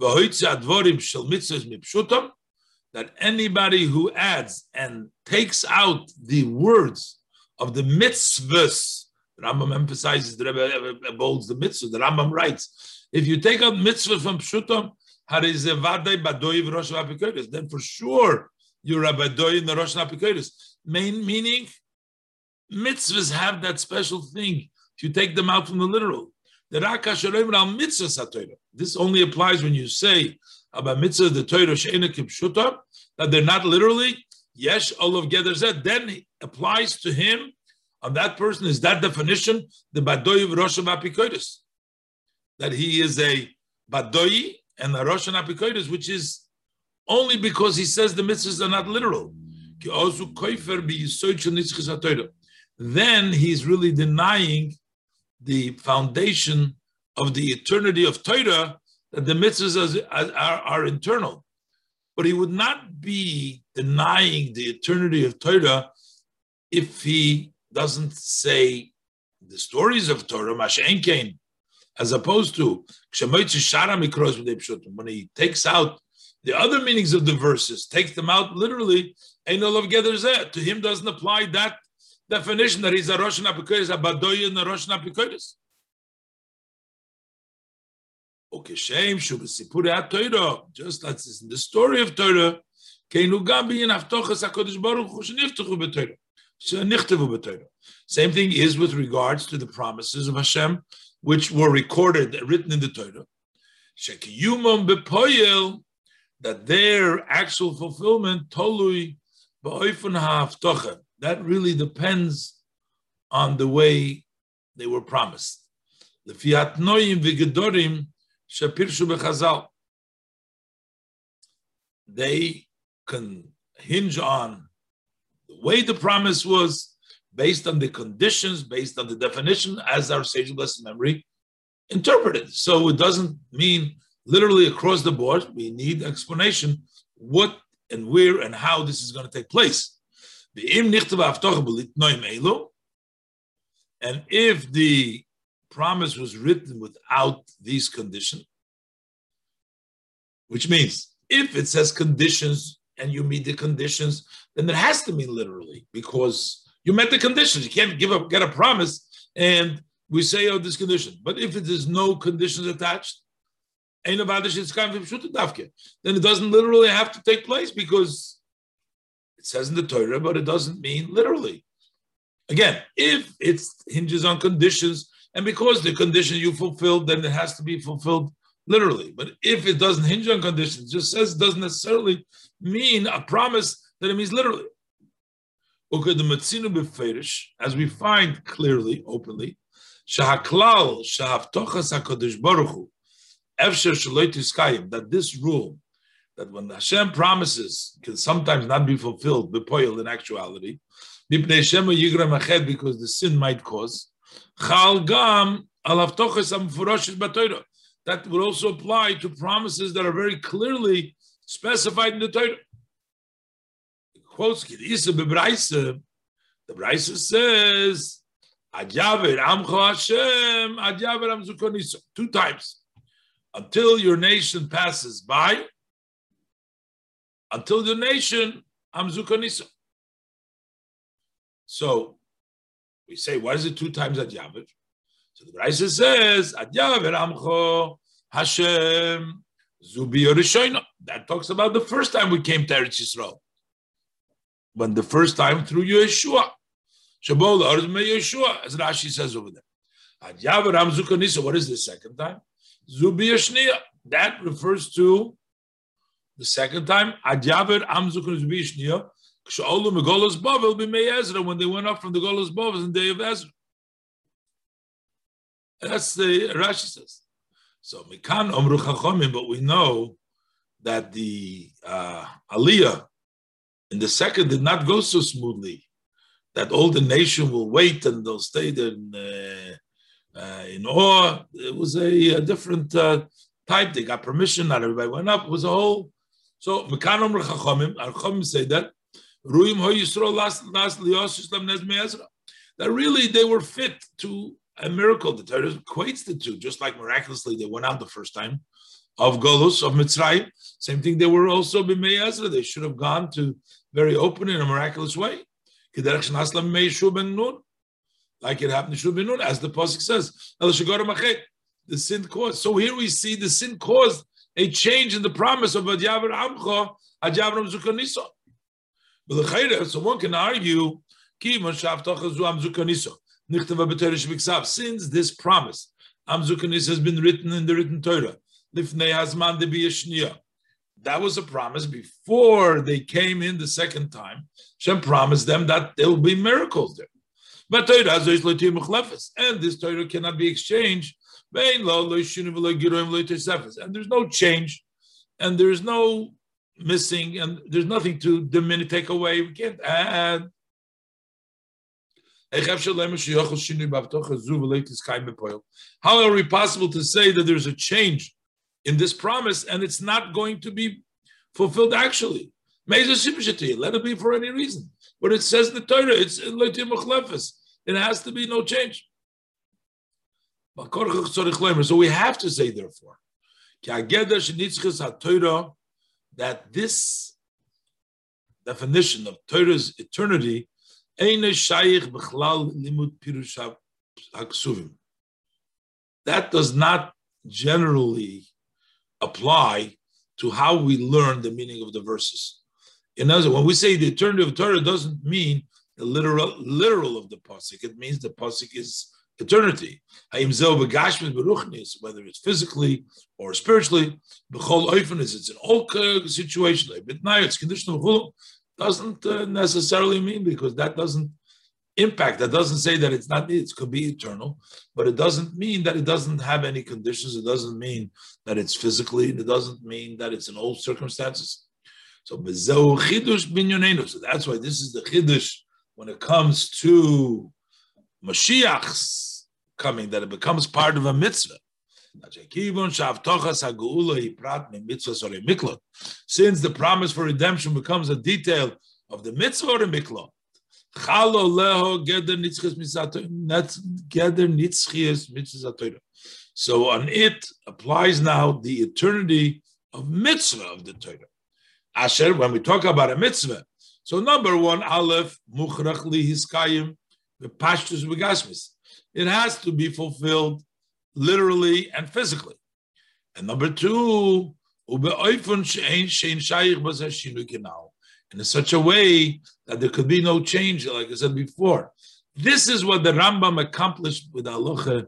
V'hoitze Advorim Shel Mitzvahs Mipshutam, that anybody who adds and takes out the words of the mitzvahs, the Rambam emphasizes, the Rebbe bolds the mitzvah, the Rambam writes, if you take out mitzvah from Pshutam, then for sure you're a badoy in the Rosh. Main meaning, mitzvahs have that special thing. If you take them out from the literal, This only applies when you say about mitzvah the Torah she'ena kipshuta, that they're not literally yesh olav geder then applies to him on that person is that definition the badoy of Rosh Apikoidis that he is a badoy and a Rosh Apikoidis, which is only because he says the mitzvahs are not literal. Then he's really denying the foundation of the eternity of Torah, the mitzvahs are, are, are internal. But he would not be denying the eternity of Torah if he doesn't say the stories of Torah, Mashenkein, as opposed to when he takes out the other meanings of the verses, takes them out literally, to him doesn't apply that definition that he's a Rosh Apikoidis, a Badoy and a Rosh Apikoidis. Ukeshem Shubasipuri HaTorah, just as it's in the story of Torah, Same thing is with regards to the promises of Hashem, which were recorded, written in the Torah. Shekiyumam BePoyel, that their actual fulfillment, Tolui BeOifun HaAvtocha, that really depends on the way they were promised. Shapirshu bechazal. They can hinge on the way the promise was, based on the conditions, based on the definition, as our sage blessed memory interpreted. So it doesn't mean literally across the board. We need explanation what and where and how this is going to take place. And if the promise was written without these conditions, which means if it says conditions and you meet the conditions, then it has to mean literally because you met the conditions. You can't give up, get a promise, and we say, oh, this condition. But if it is no conditions attached, then it doesn't literally have to take place because it says in the Torah, but it doesn't mean literally. Again, if it hinges on conditions and because the condition you fulfilled, then it has to be fulfilled literally. But if it doesn't hinge on conditions, just says it doesn't necessarily mean a promise that it means literally. Okay, the matzinu beferish, as we find clearly, openly, Shahaklal that this rule, that when Hashem promises can sometimes not be fulfilled, in actuality, because the sin might cause, that would also apply to promises that are very clearly specified in the Torah. Quotes. The Braisa says, Adyaver Amcho Hashem, Adyaver Amzukoniso. Two times. Until your nation passes by, until the nation, Amzukoniso. So we say, what is it two times at Yavet? So the Brisa says, at Yavet Amcho Hashem Zubi Yorishoino. That talks about the first time we came to Eretz Yisrael. When the first time through Yehoshua. Shabol Arzme Yehoshua, as Rashi says over there. At Yavet Amzukanisa, what is the second time? Zubi Yeshnia. That refers to the second time. Ad Yavet Amzukanisa Zubi Yeshnia when they went up from the Golos Bavel in the day of Ezra. That's the Rashi says. So Mikan Omru Chachomim, but we know that the uh, Aliyah in the second did not go so smoothly. That all the nation will wait and they'll stay there in, uh, uh, in awe. It was a, a different uh, type. They got permission. Not everybody went up. It was a whole. So Mikan Omru Chachomim, our Chachomim say that that really they were fit to a miracle. The Torah equates the two, just like miraculously they went out the first time of Golus, of Mitzrayim. Same thing, they were also Ezra. They should have gone to very open in a miraculous way. Like it happened to Nun, as the Pasuk says, the sin caused. So here we see the sin caused a change in the promise of Adyavar Amcha, Adyavar Zukaniso. So one can argue, since this promise, Amzukanis has been written in the written Torah, that was a promise before they came in the second time. Shem promised them that there will be miracles there. But and this Torah cannot be exchanged. And there's no change, and there's no missing, and there's nothing to diminish, take away. We can't add. How are we possible to say that there's a change in this promise and it's not going to be fulfilled actually? Let it be for any reason. But it says in the Torah, it's it has to be no change. So we have to say, therefore, that this definition of Torah's eternity that does not generally apply to how we learn the meaning of the verses. In other words, when we say the eternity of Torah doesn't mean the literal literal of the pasuk. It means the pasuk is eternity. Whether it's physically or spiritually, it's an all situation. It's conditional doesn't uh, necessarily mean because that doesn't impact. That doesn't say that it's not. It could be eternal, but it doesn't mean that it doesn't have any conditions. It doesn't mean that it's physically. It doesn't mean that it's in all circumstances. So So that's why this is the chiddush when it comes to Mashiach's coming, that it becomes part of a mitzvah. Since the promise for redemption becomes a detail of the mitzvah or miklah, so on it applies now the eternity of mitzvah of the Torah. Asher, when we talk about a mitzvah, so number one, Aleph, Muchrach li hiskayim, pashtus v'gasmis. It has to be fulfilled literally and physically. And number two, in such a way that there could be no change, like I said before. This is what the Rambam accomplished with Halacha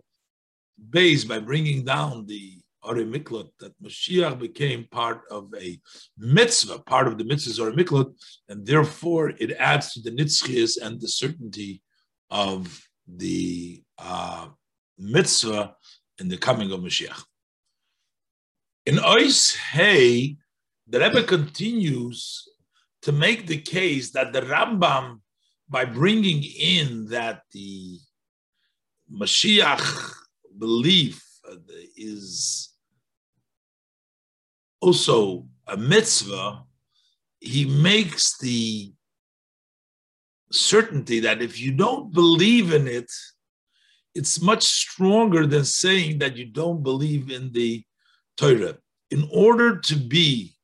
Beis by bringing down the Ori Miklot, that Mashiach became part of a mitzvah, part of the mitzvahs Ori Miklot, and therefore it adds to the nitzchias and the certainty of the uh, mitzvah in the coming of Mashiach. In Ois Hey, the Rebbe continues to make the case that the Rambam, by bringing in that the Mashiach belief uh, is also a mitzvah, he makes the certainty that if you don't believe in it, it's much stronger than saying that you don't believe in the Torah. In order to be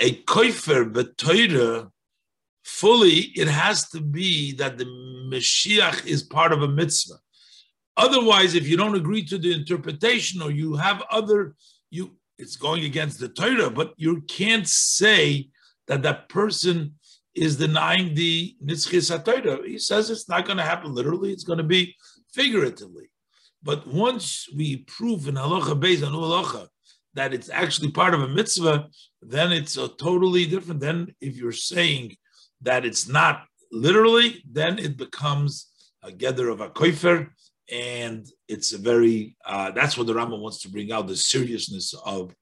a koifer but Torah fully, it has to be that the Mashiach is part of a mitzvah. Otherwise, if you don't agree to the interpretation or you have other, you it's going against the Torah, but you can't say that that person is denying the Nitzchis HaTorah. He says it's not going to happen literally, it's going to be figuratively. But once we prove in halacha based on halacha that it's actually part of a mitzvah, then it's a totally different. Then if you're saying that it's not literally, then it becomes a geder of a koifer, and it's a very uh, that's what the Rambam wants to bring out the seriousness of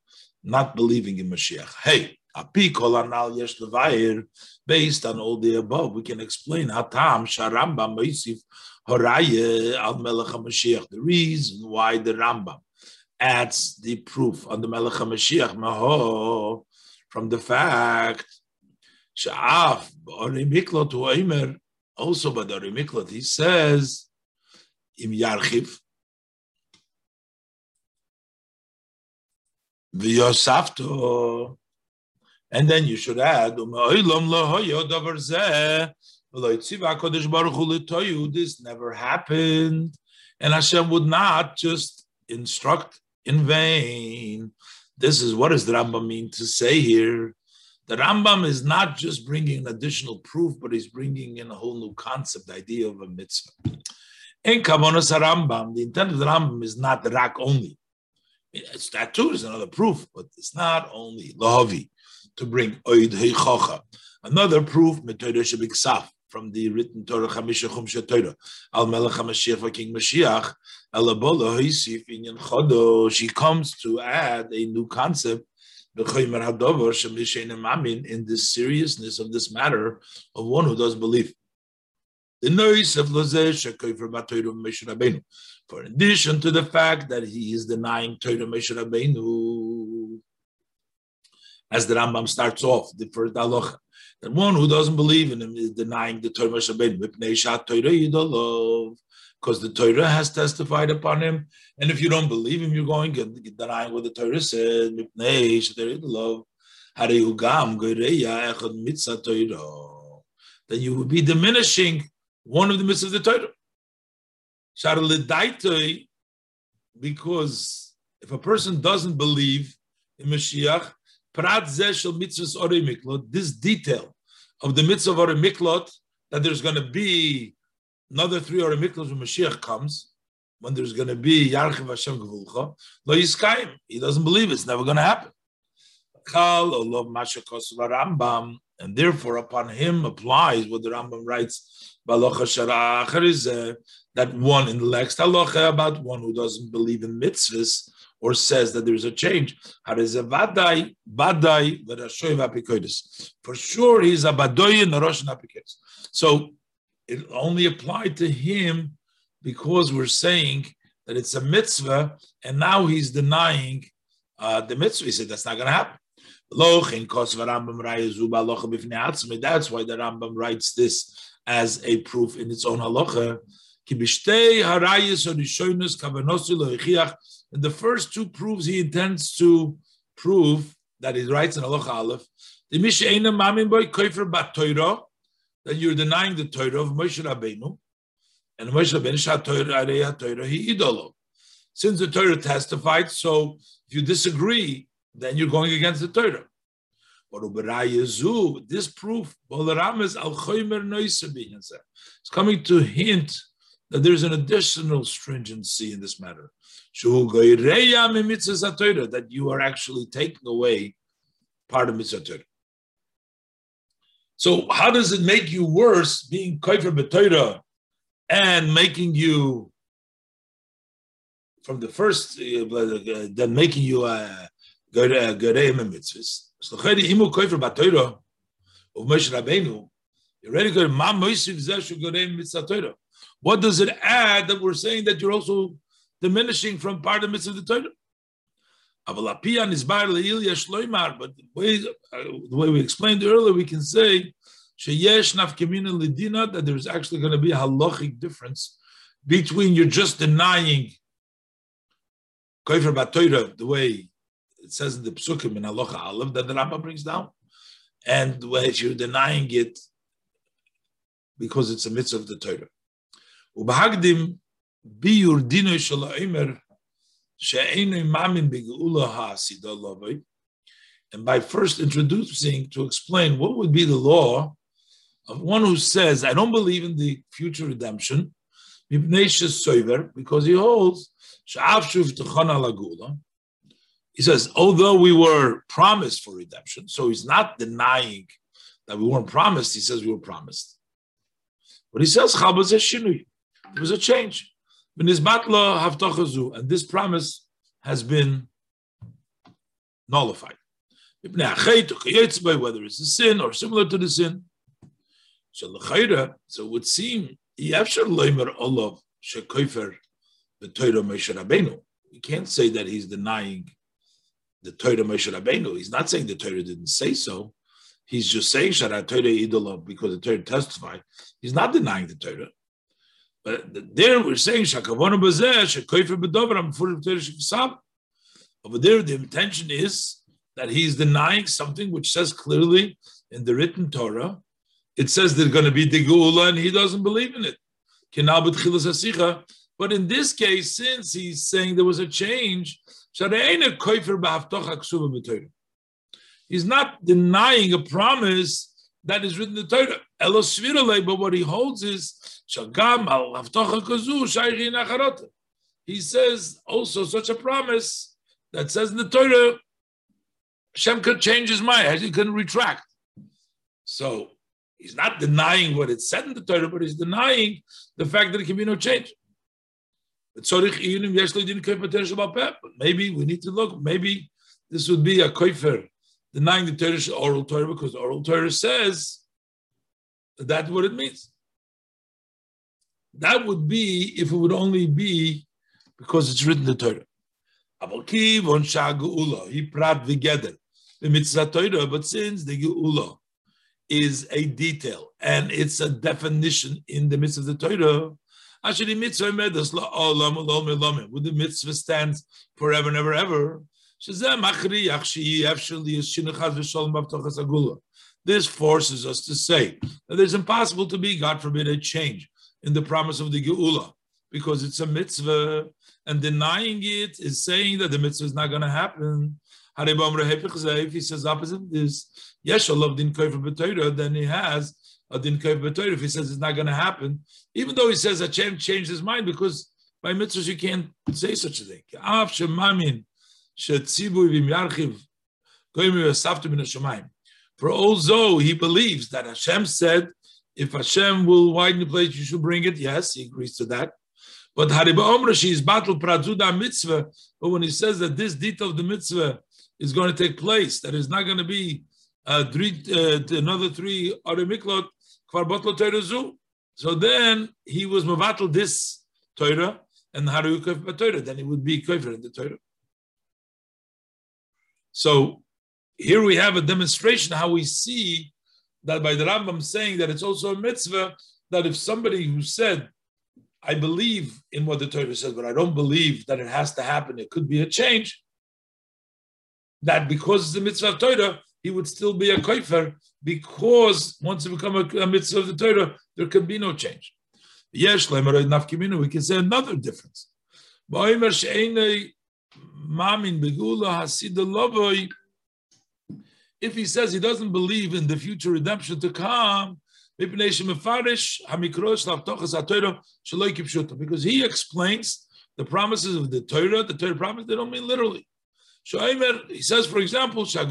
not believing in Mashiach. Hey, based on all the above, we can explain hatam sharamba meisif Horaya al Melech HaMashiach, the reason why the Rambam adds the proof on the Melech HaMashiach Maho from the fact Sha'af B'ori Miklot Hu'aymer also by the Miklot he says Im Yarchiv V'yosafto and then you should add this never happened. And Hashem would not just instruct in vain. This is what does the Rambam mean to say here? The Rambam is not just bringing an additional proof, but he's bringing in a whole new concept, the idea of a mitzvah. In Kavonas Rambam, the intent of the Rambam is not the rak only. It's that too is another proof, but it's not only lahavi. To bring oid heichacha. Another proof, saf from the written Torah Chamisha Chumsha Torah. Al Melech HaMashiach for King Mashiach. Elabola Hoisif Inyan Chodo. She comes to add a new concept in the seriousness of this matter of one who does believe. The noise of For in addition to the fact that he is denying Torah Moshe Rabbeinu, as the Rambam starts off, the first halacha, that one who doesn't believe in him is denying the Torah Shabbat because the Torah has testified upon him. And if you don't believe him, you're going to denying what the Torah said. Then you would be diminishing one of the mitzvahs of the Torah. Because if a person doesn't believe in Mashiach, this detail of the mitzvah of Miklot, that there's going to be another three Ore Miklot when Mashiach comes, when there's going to be Yarchiv Hashem Gevulcha, Lo Yiskayim. He doesn't believe it's never going to happen. And therefore, upon him applies what the Rambam writes, that one in the next halacha about one who doesn't believe in mitzvahs or says that there's a change. For sure, he's a badoy in the Russian apikoidis. So it only applied to him because we're saying that it's a mitzvah, and now he's denying uh, the mitzvah. He said that's not going to happen. That's why the Rambam writes this as a proof in its own halacha. In the first two proofs, he intends to prove that he writes in halacha aleph, that you're denying the Torah of Moshe Rabbeinu, and Moshe Rabbeinu he idolo. Since the Torah testified, so if you disagree, then you're going against the Torah. But this proof, it's coming to hint that there's an additional stringency in this matter. That you are actually taking away part of mitzvah Torah. So how does it make you worse being koifer b'Torah and making you from the first uh, then making you a gereim mitzvahs? So imu koifer b'Torah of Moshe Rabbeinu. you are already go ma moisiv zeh gereim mitzvah Torah. What does it add that we're saying that you're also diminishing from part of the Torah? But the way, uh, the way we explained earlier, we can say that there's actually going to be a halachic difference between you're just denying Koifer Batoira, the way it says in the Psukim in Halacha Aleph that the Rambam brings down, and the way you're denying it because it's a mitzvah of the Torah. Ubahagdim biyur dino shala'imer and by first introducing to explain what would be the law of one who says, I don't believe in the future redemption, because he holds he says, although we were promised for redemption, so he's not denying that we weren't promised, he says we were promised. But he says, there was a change. And this promise has been nullified. Whether it's a sin or similar to the sin. So it would seem you can't say that he's denying the Torah Moshe Rabbeinu. He's not saying the Torah didn't say so. He's just saying Shara because the Torah testified. He's not denying the Torah. But there we're saying Shakavona Bazeh, Shakoifer Bedover, Sheksav. Over there, the intention is that he's denying something which says clearly in the written Torah. It says there's going to be the Geula, and he doesn't believe in it. But in this case, since he's saying there was a change, he's not denying a promise that is written in the Torah. But what he holds is he says also such a promise that says in the Torah Hashem could change his mind. He couldn't retract. So he's not denying what it said in the Torah, but he's denying the fact that it can be no change. But maybe we need to look. Maybe this would be a koifer denying the Torah oral Torah because oral Torah says that that's what it means. That would be if it would only be because it's written the Torah. But since the geula is a detail and it's a definition in the mitzvah of the Torah, olam Would the mitzvah stands forever and ever ever? This forces us to say that it's impossible to be, God forbid, a change in the promise of the Geula because it's a mitzvah, and denying it is saying that the mitzvah is not going to happen. If he says opposite this, yes, love din then he has a din If he says it's not going to happen, even though he says change changed his mind because by mitzvahs you can't say such a thing. For although he believes that Hashem said, if Hashem will widen the place, you should bring it. Yes, he agrees to that. But Hariba Omra, she is battle prazuda mitzvah. But when he says that this detail of the mitzvah is going to take place, that is not going to be uh, three, uh, another three other miklot, kvar botlo So then he was mavatal this Torah and Haruyukaf Torah. Then it would be kofer in the Torah. So here we have a demonstration how we see that by the Rambam saying that it's also a mitzvah that if somebody who said, I believe in what the Torah says, but I don't believe that it has to happen, it could be a change, that because it's a mitzvah of Torah, he would still be a koifer because once it becomes a, a, mitzvah of the Torah, there can be no change. Yes, we can say another difference if he says he doesn't believe in the future redemption to come, because he explains the promises of the Torah, the Torah promise, they don't mean literally. He says, for example, that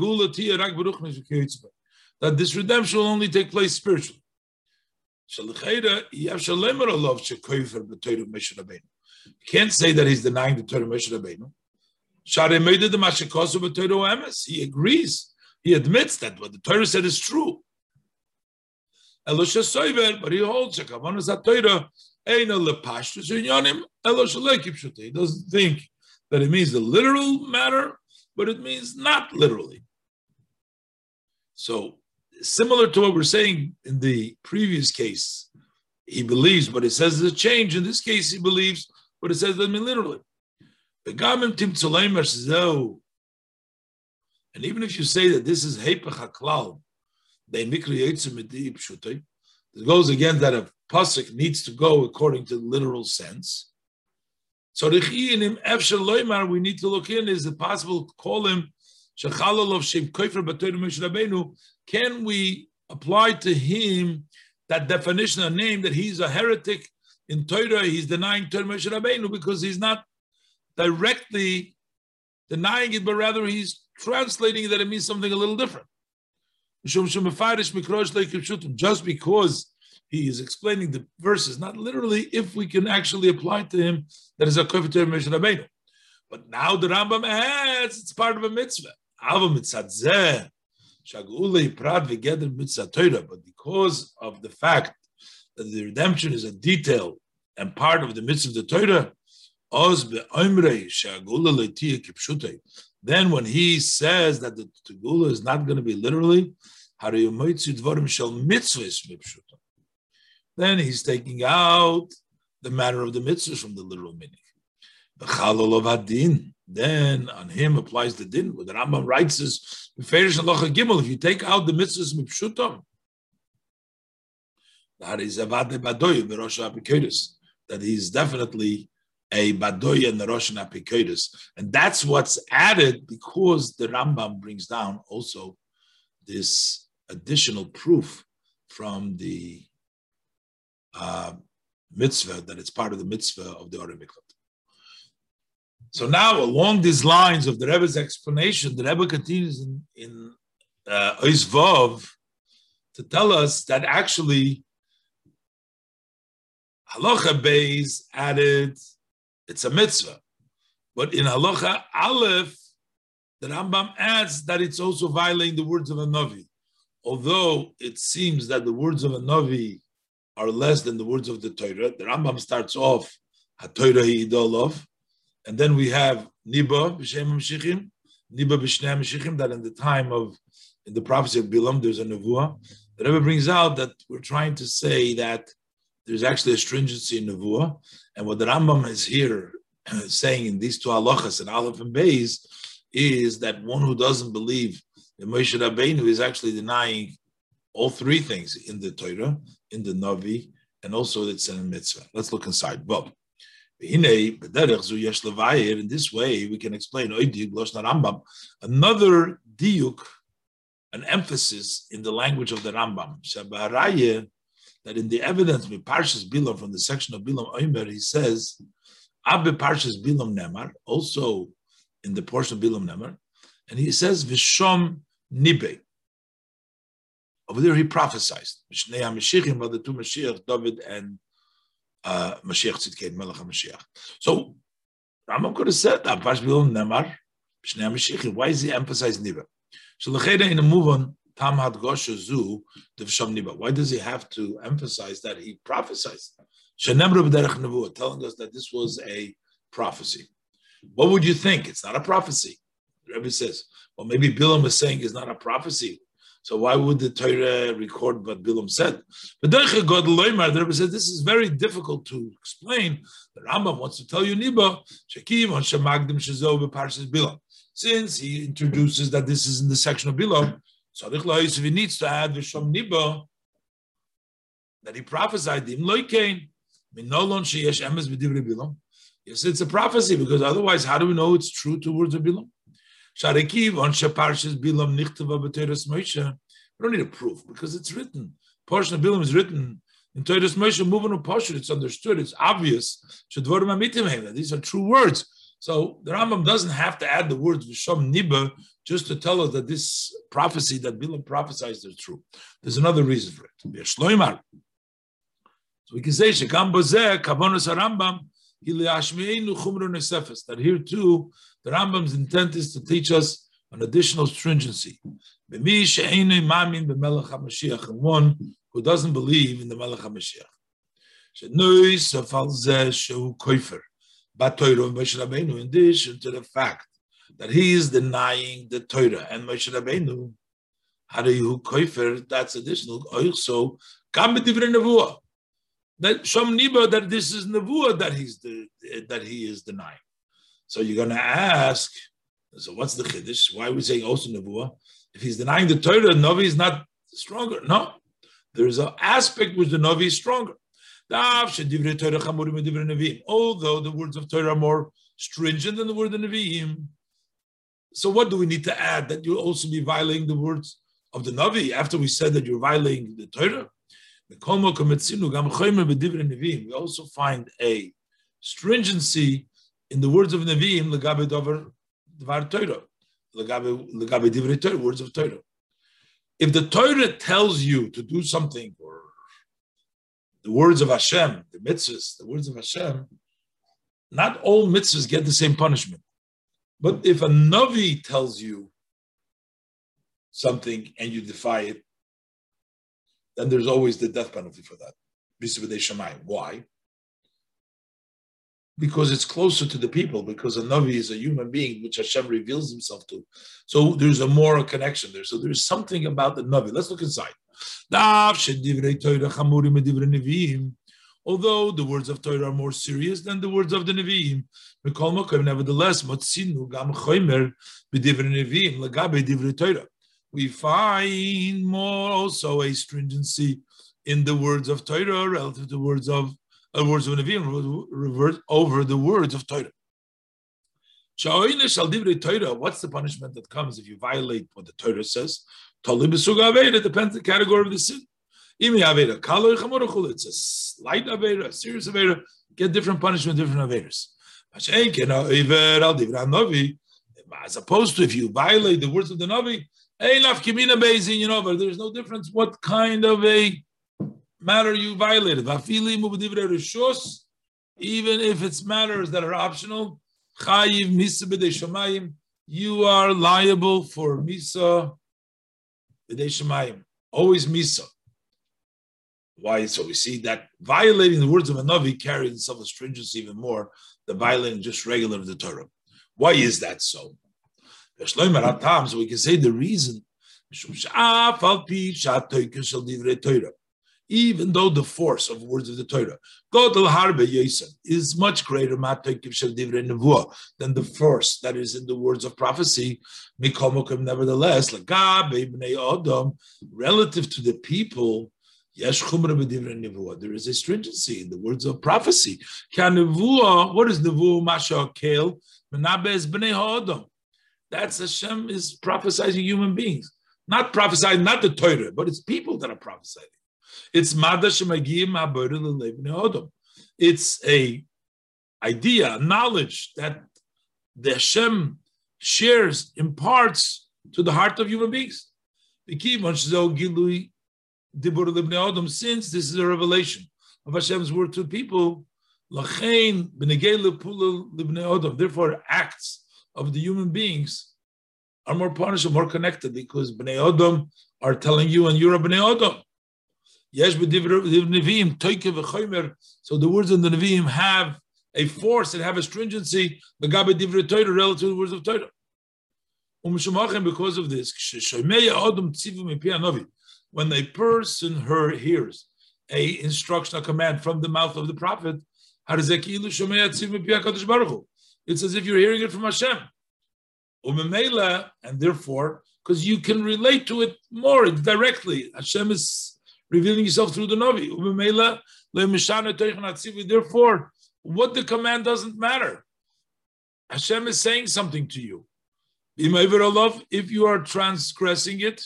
this redemption will only take place spiritually. You can't say that he's denying the Torah Moshe Rabbeinu. He agrees he admits that what the Torah said is true. Elisha Soiver, but he holds a Kavanas Torah, He doesn't think that it means the literal matter, but it means not literally. So, similar to what we're saying in the previous case, he believes, but it says there's a change. In this case, he believes, but it says doesn't mean literally. And even if you say that this is Hepech HaKlal, they mikri it goes again that a pasuk needs to go according to the literal sense. So we need to look in is it possible to call him Can we apply to him that definition, a name that he's a heretic in Torah? He's denying Torah Moshe because he's not directly denying it, but rather he's translating that it means something a little different. Just because he is explaining the verses, not literally, if we can actually apply to him that is a kofeter Rabbeinu. But now the Rambam adds it's part of a mitzvah. But because of the fact that the redemption is a detail and part of the mitzvah of the Torah, then when he says that the Tegula is not going to be literally, then he's taking out the matter of the mitzvahs from the literal meaning. Then on him applies the din. What the Rambam writes is, if you take out the mitzvahs mipshutam, that is that he's definitely a Badoya the Rosh And that's what's added because the Rambam brings down also this additional proof from the uh, mitzvah that it's part of the mitzvah of the Orem Miklat. So now, along these lines of the Rebbe's explanation, the Rebbe continues in, in uh, Oizvov to tell us that actually Halacha Beis added it's a mitzvah, but in Halacha Aleph, the Rambam adds that it's also violating the words of a Navi. Although it seems that the words of a Navi are less than the words of the Torah, the Rambam starts off HaTorah Hidolov, and then we have Niba b'Shem Mashichim, Niba b'Shnei Mashichim, that in the time of, in the prophecy of Bilam, there's a Nevuah. The Rebbe brings out that we're trying to say that there's actually a stringency in Nevuah. And what the Rambam is here uh, saying in these two halachas, and Aleph and Beis, is that one who doesn't believe that Moshe Rabbeinu is actually denying all three things in the Torah, in the Navi, and also it's in mitzvah. Let's look inside. Bob. In this way, we can explain another diuk, an emphasis in the language of the Rambam. That in the evidence with Parshas Bilam from the section of Bilam Oimer, he says, Abbe Parshas Bilam Nemar, also in the portion of Bilam Nemar, and he says, Vishom Nibe. Over there, he prophesied. Mishnei HaMashiachim are the two Mashiach, David and uh, Mashiach Tzidkei, Melech HaMashiach. So, Rambam could have said that, Pash Bilam Nemar, Mishnei HaMashiachim. Why is he emphasizing Nibe? So, L'cheda, in a move on, Tam Had Zu. Why does he have to emphasize that he prophesied? Telling us that this was a prophecy. What would you think? It's not a prophecy. The Rebbe says, well, maybe Bilam was saying it's not a prophecy. So why would the Torah record what Bilam said? But the Rebbe said this is very difficult to explain. The Rambam wants to tell you Niba, Shekim on Shemagdim Shazov Parshas Bilam. Since he introduces that this is in the section of Bilam, so if he needs to add Vishom Niba, that he prophesied him, Loikein, Minolon Sheyesh Emes B'divrei Bilam. Yes, it's a prophecy because otherwise, how do we know it's true to words of Bilam? Sharekiv on Shaparshas Bilam Nichtava B'Teres Moshe. We don't need a proof because it's written. Portion of Bilam is written in Teres Moshe. Moving to Pasha, it's understood. It's obvious. These are true words. So the Rambam doesn't have to add the words Visham Niba just to tell us that this prophecy that Bilam prophesied is true. There's another reason for it. So we can say that here too, the Rambam's intent is to teach us an additional stringency. One who doesn't believe in the Melech HaMashiach. But Toy Reshrabainu, in addition to the fact that he is denying the Torah and Moshe Rabbeinu, Harihu Koifer, that's additional. Also, Kam Nevuah that Shom Niba that this is Nevuah that he's the, that he is denying. So you're going to ask, so what's the chiddush? Why are we saying also Nevuah? If he's denying the Torah, Navi is not stronger. No, there is an aspect which the Navi is stronger. Although the words of Torah are more stringent than the word of Nevi'im. So what do we need to add? That you'll also be violating the words of the Navi after we said that you're violating the Torah? We also find a stringency in the words of Nevi'im, words of Torah. If the Torah tells you to do something, or the words of Hashem, the mitzvahs, the words of Hashem, not all mitzvahs get the same punishment. But if a Navi tells you something and you defy it, then there's always the death penalty for that. Why? Because it's closer to the people, because a Navi is a human being which Hashem reveals himself to. So there's a moral connection there. So there's something about the Navi. Let's look inside. Although the words of Torah are more serious than the words of the Nevi'im, nevertheless, we find more also a stringency in the words of Torah relative to the words of uh, words of Nevi'im revert over the words of Torah. What's the punishment that comes if you violate what the Torah says? It depends on the category of the sin. It's a slight avera, a serious avera, get different punishment, different averas. As opposed to if you violate the words of the Navi, you know, there's no difference what kind of a matter you violated. Even if it's matters that are optional, you are liable for misa always misa. Why? So we see that violating the words of a Navi carries itself a stringency even more than violating just regular of the Torah. Why is that so? So we can say the reason even though the force of words of the Torah is much greater than the force that is in the words of prophecy, nevertheless, relative to the people, there is a stringency in the words of prophecy. What is nevuah? That's Hashem is prophesizing human beings, not prophesying, not the Torah, but it's people that are prophesying. It's It's a idea, knowledge that the Hashem shares, imparts to the heart of human beings. Since this is a revelation of Hashem's word to people, therefore acts of the human beings are more punished, more connected because Bnei Adam are telling you and you're a Bnei Adam. So the words of the Nevi'im have a force and have a stringency, the Gabe Divrei Torah relative to the words of Torah. Because of this, when a person her hears a instruction, a command from the mouth of the prophet, it's as if you're hearing it from Hashem. And therefore, because you can relate to it more directly. Hashem is revealing yourself through the Navi. Therefore, what the command doesn't matter. Hashem is saying something to you. If you are transgressing it,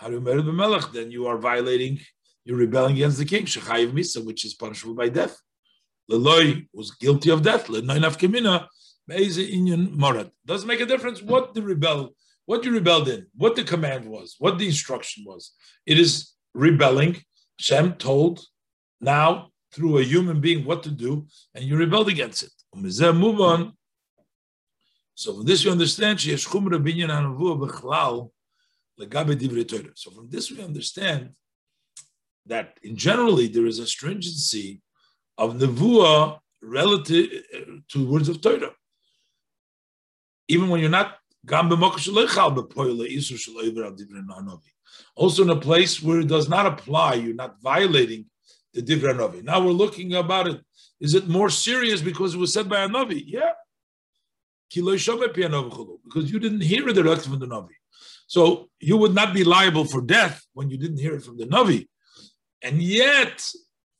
then you are violating, you're rebelling against the king, which is punishable by death. Leloy was guilty of death. Doesn't make a difference what the rebel, what you rebelled in, what the command was, what the instruction was. It is rebelling. Shem told now through a human being what to do, and you rebelled against it. Move on. So from this we understand So from this we understand that in generally there is a stringency of nevuah relative uh, to words of Torah. Even when you're not also in a place where it does not apply, you're not violating the Divrei Navi. Now we're looking about it. Is it more serious because it was said by a Navi? Yeah. Because you didn't hear it directly from the Navi. So you would not be liable for death when you didn't hear it from the Navi. And yet,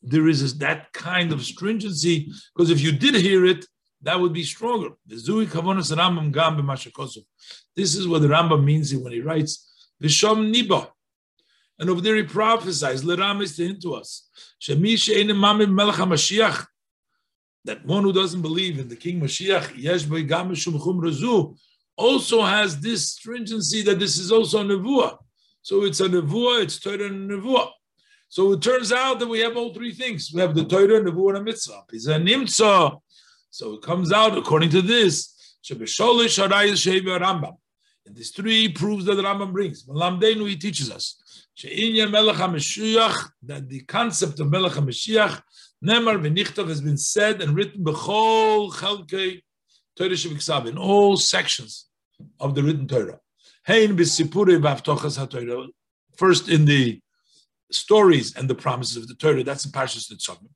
there is that kind of stringency, because if you did hear it, that would be stronger. This is what the Rambam means when he writes, Vishom Niba. And over there he prophesies, Leramis to hint to us, that one who doesn't believe in the King Mashiach, also has this stringency that this is also a nevuah. So it's a nevuah, it's Torah and nevuah. So it turns out that we have all three things. We have the Torah, nevuah, and a mitzvah. He's a nimtza. So it comes out according to this. Rambam. And these three proves that the Rambam brings. Malamdeinu, he teaches us that the concept of Melech HaMashiach, Nemar v'nichtav has been said and written b'chol chelkei Torah sheviksav, in all sections of the written Torah. Hein b'sipurei v'avtochas ha-Torah, first in the stories and the promises of the Torah, that's in Parshas Nitzavim.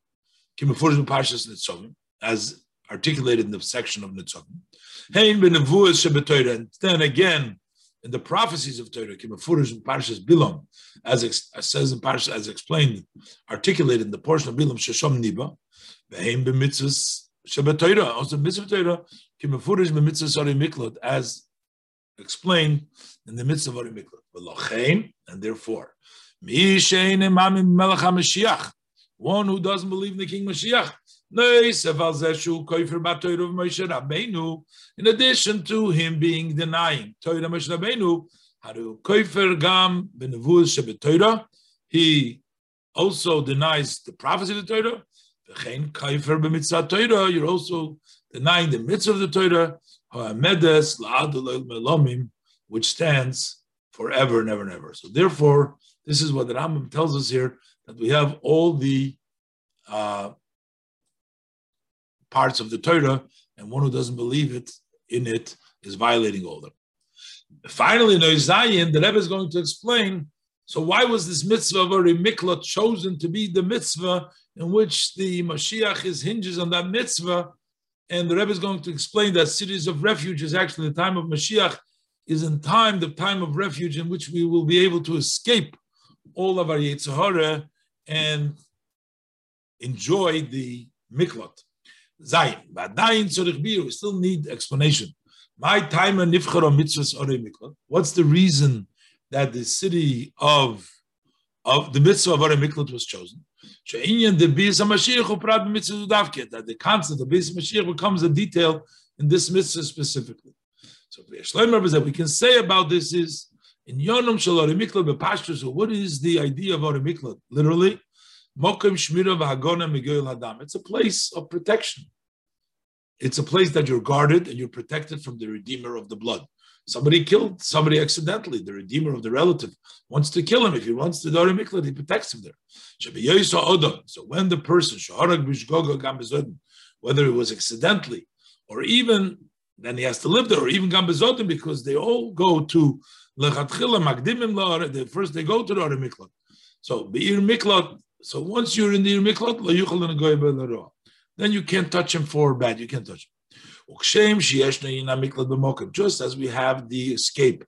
Kimefurish Parshas Nitzavim, as articulated in the section of Nitzavim. And then again, in the prophecies of Torah, Kimafurish and Parshas Bilam, as, ex, as says in Parshas, as explained, articulated in the portion of Bilam, Sheshom Niba, Ve'hem b'mitzvahs shebetoira, also mitzvah Kimafurish b'mitzvahs Ari Miklot, as explained in the mitzvah of Ari Miklot. V'lochein, and therefore, Mi shein emamim melech HaMashiach, one who doesn't believe in the King Mashiach, In addition to him being denying Torah Moshe Rabbeinu, he also denies the prophecy of the Torah. You're also denying the mitzvah of the Torah, which stands forever and ever and ever. So therefore, this is what the Rambam tells us here, that we have all the uh, parts of the Torah, and one who doesn't believe it in it is violating all of them. Finally, in Oizayin, the Rebbe is going to explain. So, why was this mitzvah of a miklat chosen to be the mitzvah in which the Mashiach is hinges on that mitzvah? And the Rebbe is going to explain that cities of refuge is actually the time of Mashiach, is in time the time of refuge in which we will be able to escape all of our Yetzirah and enjoy the miklat. Zayin, but we still need explanation. My time and nifchara mitzvahs miklat. What's the reason that the city of of the mitzvah of miklat was chosen? That the concept of Beis Mashiach becomes a detail in this mitzvah specifically. So that we can say about this is in Yonam Shal Miklat bepashtus. What is the idea of miklat? Literally, Shmira Hadam. It's a place of protection. It's a place that you're guarded and you're protected from the redeemer of the blood. Somebody killed somebody accidentally. The redeemer of the relative wants to kill him. If he wants to Dori Miklat, he protects him there. So when the person, whether it was accidentally or even then he has to live there, or even Gambezotim, because they all go to Magdimim First they go to the Miklat. So Be'ir Miklat, so once you're in the Ir Miklat, then you can't touch him for bad. You can't touch him. Just as we have the escape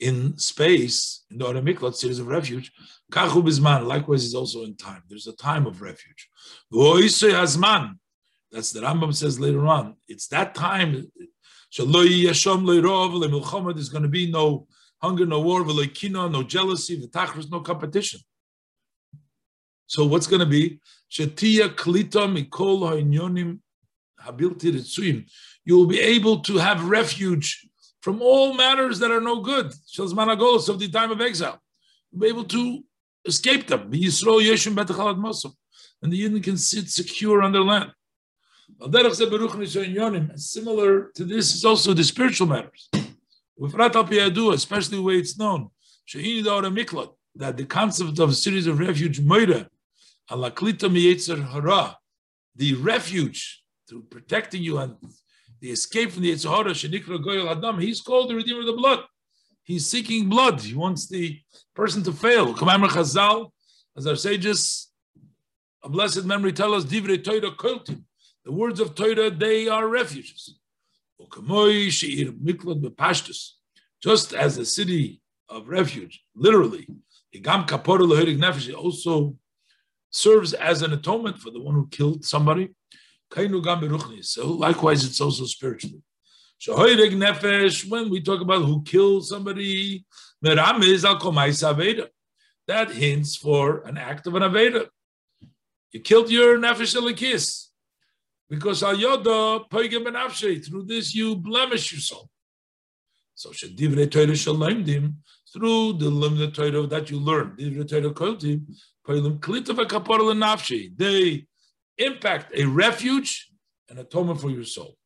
in space, in the Miklat, series of refuge, likewise is also in time. There's a time of refuge. That's the Rambam says later on. It's that time. There's going to be no hunger, no war, no jealousy, no competition. So what's going to be? Shetia klita mikol ha'inyonim habilti ritzuim. You will be able to have refuge from all matters that are no good. Shalzman agolos of the time of exile. You'll be able to escape them. And the Yidden can sit secure on their land. Similar to this is also the spiritual matters. Especially way it's known. That the concept of a series of refuge, Moira, hara, the refuge to protecting you and the escape from the Yetzer Hara, Shenikra Goyal Adam, he's called the Redeemer of the Blood. He's seeking blood. He wants the person to fail. Kamamar Chazal, as our sages, a blessed memory tell us, Divrei Torah Koltim. The words of Torah, they are refuges. Just as the city of refuge, literally, also serves as an atonement for the one who killed somebody. So likewise, it's also spiritually. When we talk about who killed somebody, that hints for an act of an Aveda. You killed your nefesh elikis because al yoda through this you blemish yourself. So shedivrei Torah shalomdim through the limit Torah that you learn, divrei Torah they impact a refuge and atonement for your soul.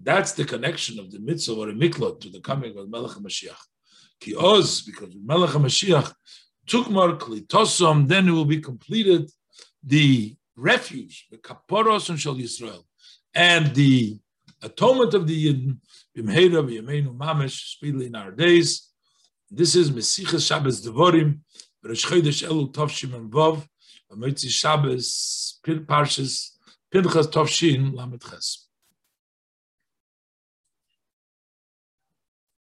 That's the connection of the mitzvah or a miklot to the coming of Melech Mashiach. Because Melech HaMashiach tukmar klitosom, then it will be completed the refuge, the kaporos and shal Yisrael, and the atonement of the Yidden, bimheira v'yameinu mamish, speedily in our days, this is Mesichas Shabbos Devorim, Rosh Chodesh Elul Tovshim and Vov, Moitzi Shabbos Parshas Pinchas Tovshin Lamed Ches.